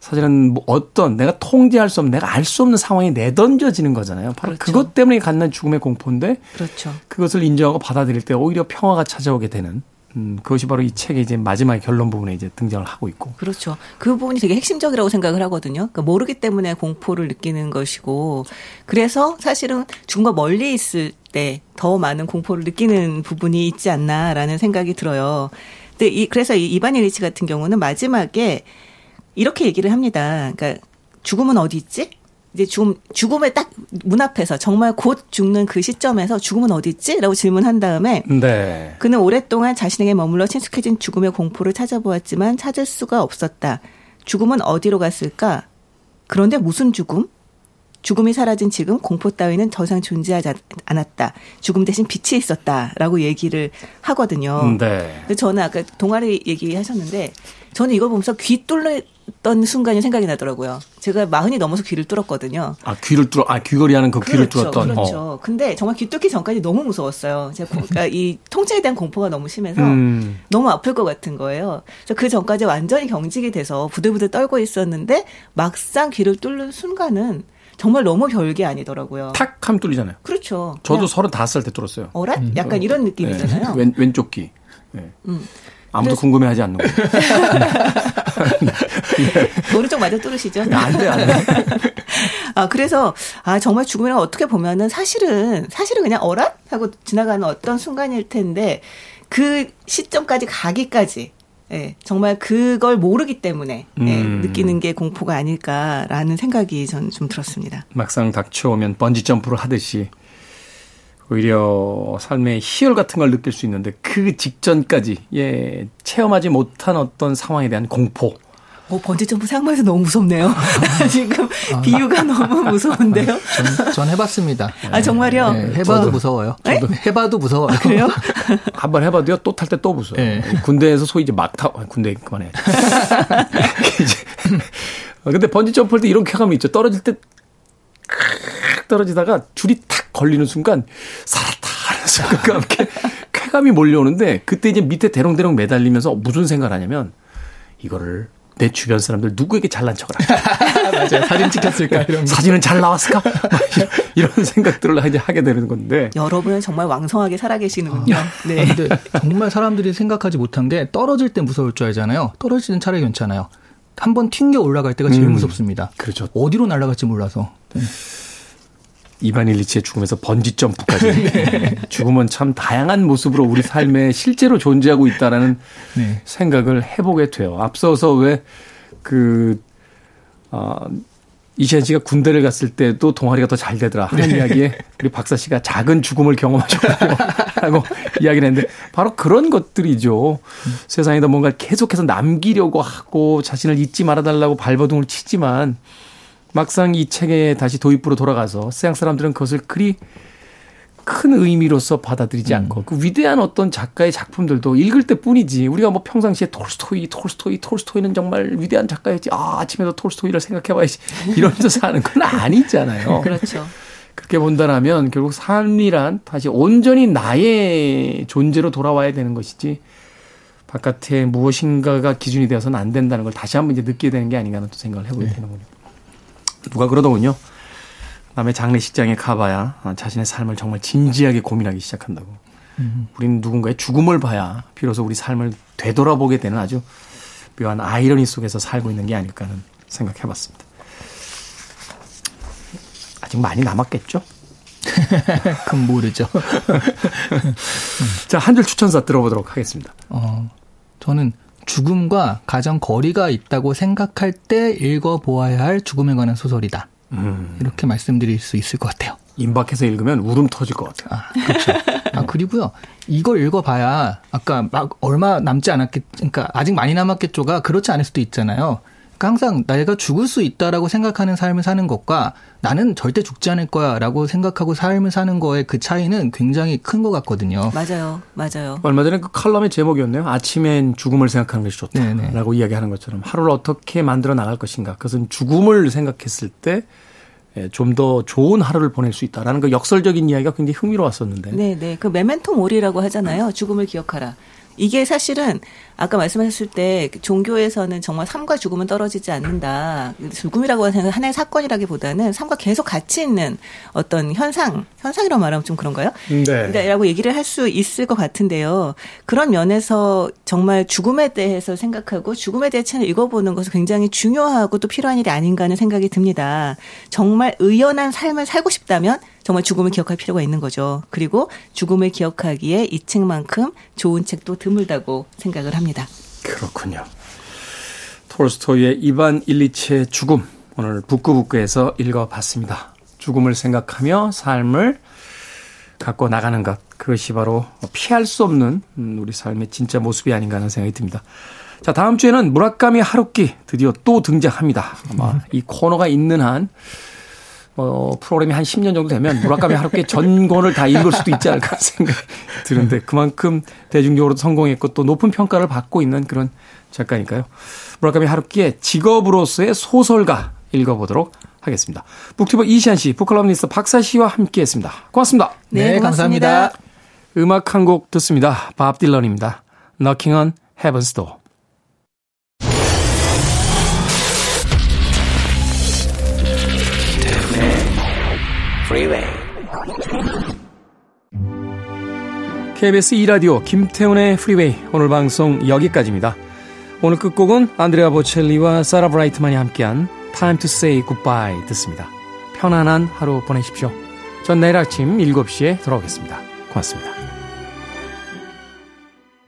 사실은 뭐 어떤 내가 통제할 수 없는 내가 알 수 없는 상황에 내던져지는 거잖아요. 바로 그렇죠. 그것 때문에 갖는 죽음의 공포인데 그렇죠. 그것을 인정하고 받아들일 때 오히려 평화가 찾아오게 되는 음, 그것이 바로 이 책의 이제 마지막 결론 부분에 이제 등장을 하고 있고. 그렇죠. 그 부분이 되게 핵심적이라고 생각을 하거든요. 그러니까 모르기 때문에 공포를 느끼는 것이고, 그래서 사실은 죽음과 멀리 있을 때 더 많은 공포를 느끼는 부분이 있지 않나라는 생각이 들어요. 근데 이, 그래서 이 이반 일 리치 같은 경우는 마지막에 이렇게 얘기를 합니다. 그러니까 죽음은 어디 있지? 이제 죽음, 죽음의 딱문 앞에서 정말 곧 죽는 그 시점에서 죽음은 어디 있지? 라고 질문한 다음에 네. 그는 오랫동안 자신에게 머물러 친숙해진 죽음의 공포를 찾아보았지만 찾을 수가 없었다. 죽음은 어디로 갔을까? 그런데 무슨 죽음? 죽음이 사라진 지금 공포 따위는 더 이상 존재하지 않았다. 죽음 대신 빛이 있었다라고 얘기를 하거든요. 네. 근데 저는 아까 동아리 얘기하셨는데 저는 이걸 보면서 귀 뚫렸던 순간이 생각이 나더라고요. 제가 마흔이 넘어서 귀를 뚫었거든요. 아 귀를 뚫어 아 귀걸이 하는 그 귀를 그렇죠, 뚫었던. 그렇죠. 어. 근데 정말 귀 뚫기 전까지 너무 무서웠어요. 제가 고- 그러니까 이 통증에 대한 공포가 너무 심해서 음. 너무 아플 것 같은 거예요. 그래서 그 전까지 완전히 경직이 돼서 부들부들 떨고 있었는데 막상 귀를 뚫는 순간은 정말 너무 별게 아니더라고요. 탁 하면 뚫리잖아요. 그렇죠. 저도 서른 다섯 살 때 뚫었어요. 어라? 약간 이런 느낌이잖아요. 네. 왼 왼쪽 귀. 네. 음. 아무도 그래서- 궁금해하지 않는 거예요. 오른쪽 맞아 뚫으시죠? 안 돼, 안 돼. 아, 그래서, 아, 정말 죽음이란 어떻게 보면은 사실은, 사실은 그냥 어라? 하고 지나가는 어떤 순간일 텐데, 그 시점까지 가기까지, 예, 정말 그걸 모르기 때문에, 예, 음. 느끼는 게 공포가 아닐까라는 생각이 전 좀 들었습니다. 막상 닥쳐오면 번지 점프를 하듯이 오히려 삶의 희열 같은 걸 느낄 수 있는데 그 직전까지 예 체험하지 못한 어떤 상황에 대한 공포. 어, 번지점프 생각만 해서 너무 무섭네요. 지금 아, 비유가 너무 무서운데요? 전, 전 해봤습니다. 아, 정말요? 네, 해봐도 저도. 무서워요. 네? 저도 해봐도 무서워요. 그래요? 한 번 해봐도요 또 탈 때 또 무서워. 요 군대에서 소위 이제 막 타. 아, 군대 그만해. 어, 근데 번지 점프할 때 이런 쾌감이 있죠. 떨어질 때 떨어지다가 줄이 탁 걸리는 순간 살았다 하는 순간과 함께 쾌감이 몰려오는데 그때 이제 밑에 대롱대롱 매달리면서 무슨 생각을 하냐면 이거를 내 주변 사람들 누구에게 잘난 척을 할까? 맞아요. 사진 찍혔을까? 이런 거. 사진은 잘 나왔을까? 막 이런, 이런 생각들을 이제 하게 되는 건데. 여러분은 정말 왕성하게 살아계시는군요. 네. 아, 근데 정말 사람들이 생각하지 못한 게 떨어질 때 무서울 줄 알잖아요. 떨어지는 차라리 괜찮아요. 한번 튕겨 올라갈 때가 제일 음, 무섭습니다. 그렇죠. 어디로 날아갈지 몰라서. 네. 이반 일리치의 죽음에서 번지 점프까지. 죽음은 참 다양한 모습으로 우리 삶에 실제로 존재하고 있다라는 네. 생각을 해보게 돼요. 앞서서 왜 그, 어, 이시안 씨가 군대를 갔을 때도 동아리가 더 잘 되더라 하는 이야기에 우리 박사 씨가 작은 죽음을 경험하셨군요. 라고 이야기를 했는데 바로 그런 것들이죠. 세상에다 뭔가 계속해서 남기려고 하고 자신을 잊지 말아달라고 발버둥을 치지만 막상 이 책에 다시 도입부로 돌아가서 서양 사람들은 그것을 그리 큰 의미로서 받아들이지 않고 그 위대한 어떤 작가의 작품들도 읽을 때 뿐이지 우리가 뭐 평상시에 톨스토이 톨스토이 톨스토이는 정말 위대한 작가였지 아 아침에도 톨스토이를 생각해봐야지 이러면서 사는 건 아니잖아요. 그렇죠. 그렇게 본다라면 결국 삶이란 다시 온전히 나의 존재로 돌아와야 되는 것이지 바깥에 무엇인가가 기준이 되어서는 안 된다는 걸 다시 한번 이제 느끼게 되는 게 아닌가 하는 또 생각을 해보게 되는군요. 누가 그러더군요. 남의 장례식장에 가봐야 자신의 삶을 정말 진지하게 고민하기 시작한다고. 우리는 누군가의 죽음을 봐야 비로소 우리 삶을 되돌아보게 되는 아주 묘한 아이러니 속에서 살고 있는 게 아닐까 하는 생각해 봤습니다. 아직 많이 남았겠죠? 그건 모르죠. 자, 한 줄 추천사 들어보도록 하겠습니다. 어, 저는 죽음과 가장 거리가 있다고 생각할 때 읽어보아야 할 죽음에 관한 소설이다. 음, 이렇게 말씀드릴 수 있을 것 같아요. 임박해서 읽으면 울음 터질 것 같아요. 아, 그렇죠. 아, 그리고요. 이걸 읽어봐야 아까 막 얼마 남지 않았겠, 그러니까 아직 많이 남았겠죠가 그렇지 않을 수도 있잖아요. 항상 내가 죽을 수 있다라고 생각하는 삶을 사는 것과 나는 절대 죽지 않을 거야라고 생각하고 삶을 사는 거의 그 차이는 굉장히 큰 것 같거든요. 맞아요. 맞아요. 얼마 전에 그 칼럼의 제목이었네요. 아침엔 죽음을 생각하는 것이 네네. 좋다라고 이야기하는 것처럼 하루를 어떻게 만들어 나갈 것인가. 그것은 죽음을 생각했을 때 좀더 좋은 하루를 보낼 수 있다라는 그 역설적인 이야기가 굉장히 흥미로웠었는데. 네, 네. 그 메멘토 모리라고 하잖아요. 죽음을 기억하라. 이게 사실은 아까 말씀하셨을 때 종교에서는 정말 삶과 죽음은 떨어지지 않는다. 죽음이라고 하는 하나의 사건이라기보다는 삶과 계속 같이 있는 어떤 현상, 현상이라고 말하면 좀 그런가요? 네. 라고 얘기를 할 수 있을 것 같은데요. 그런 면에서 정말 죽음에 대해서 생각하고 죽음에 대해 책을 읽어보는 것은 굉장히 중요하고 또 필요한 일이 아닌가 하는 생각이 듭니다. 정말 의연한 삶을 살고 싶다면 정말 죽음을 기억할 필요가 있는 거죠. 그리고 죽음을 기억하기에 이 책만큼 좋은 책도 드물다고 생각을 합니다. 그렇군요. 톨스토이의 이반 일리치의 죽음 오늘 북구북구에서 읽어봤습니다. 죽음을 생각하며 삶을 갖고 나가는 것 그것이 바로 피할 수 없는 음, 우리 삶의 진짜 모습이 아닌가 하는 생각이 듭니다. 자 다음 주에는 무라카미 하루키 드디어 또 등장합니다. 아마 이 코너가 있는 한 어, 프로그램이 한 10년 정도 되면 무라카미 하루키 전권을 다 읽을 수도 있지 않을까 생각이 드는데 그만큼 대중적으로 성공했고 또 높은 평가를 받고 있는 그런 작가니까요. 무라카미 하루키의 직업으로서의 소설가 읽어보도록 하겠습니다. 북튜버 이시안 씨, 북클럽리스트 박사 씨와 함께 했습니다. 고맙습니다. 네, 감사합니다. 음악 한 곡 듣습니다. 밥 딜런입니다. Knocking on Heaven's Door. KBS 2라디오 김태훈의 프리웨이 오늘 방송 여기까지입니다. 오늘 끝곡은 안드레아 보첼리와 사라 브라이트만이 함께한 Time to Say Goodbye 듣습니다. 편안한 하루 보내십시오. 전 내일 아침 7시에 돌아오겠습니다. 고맙습니다.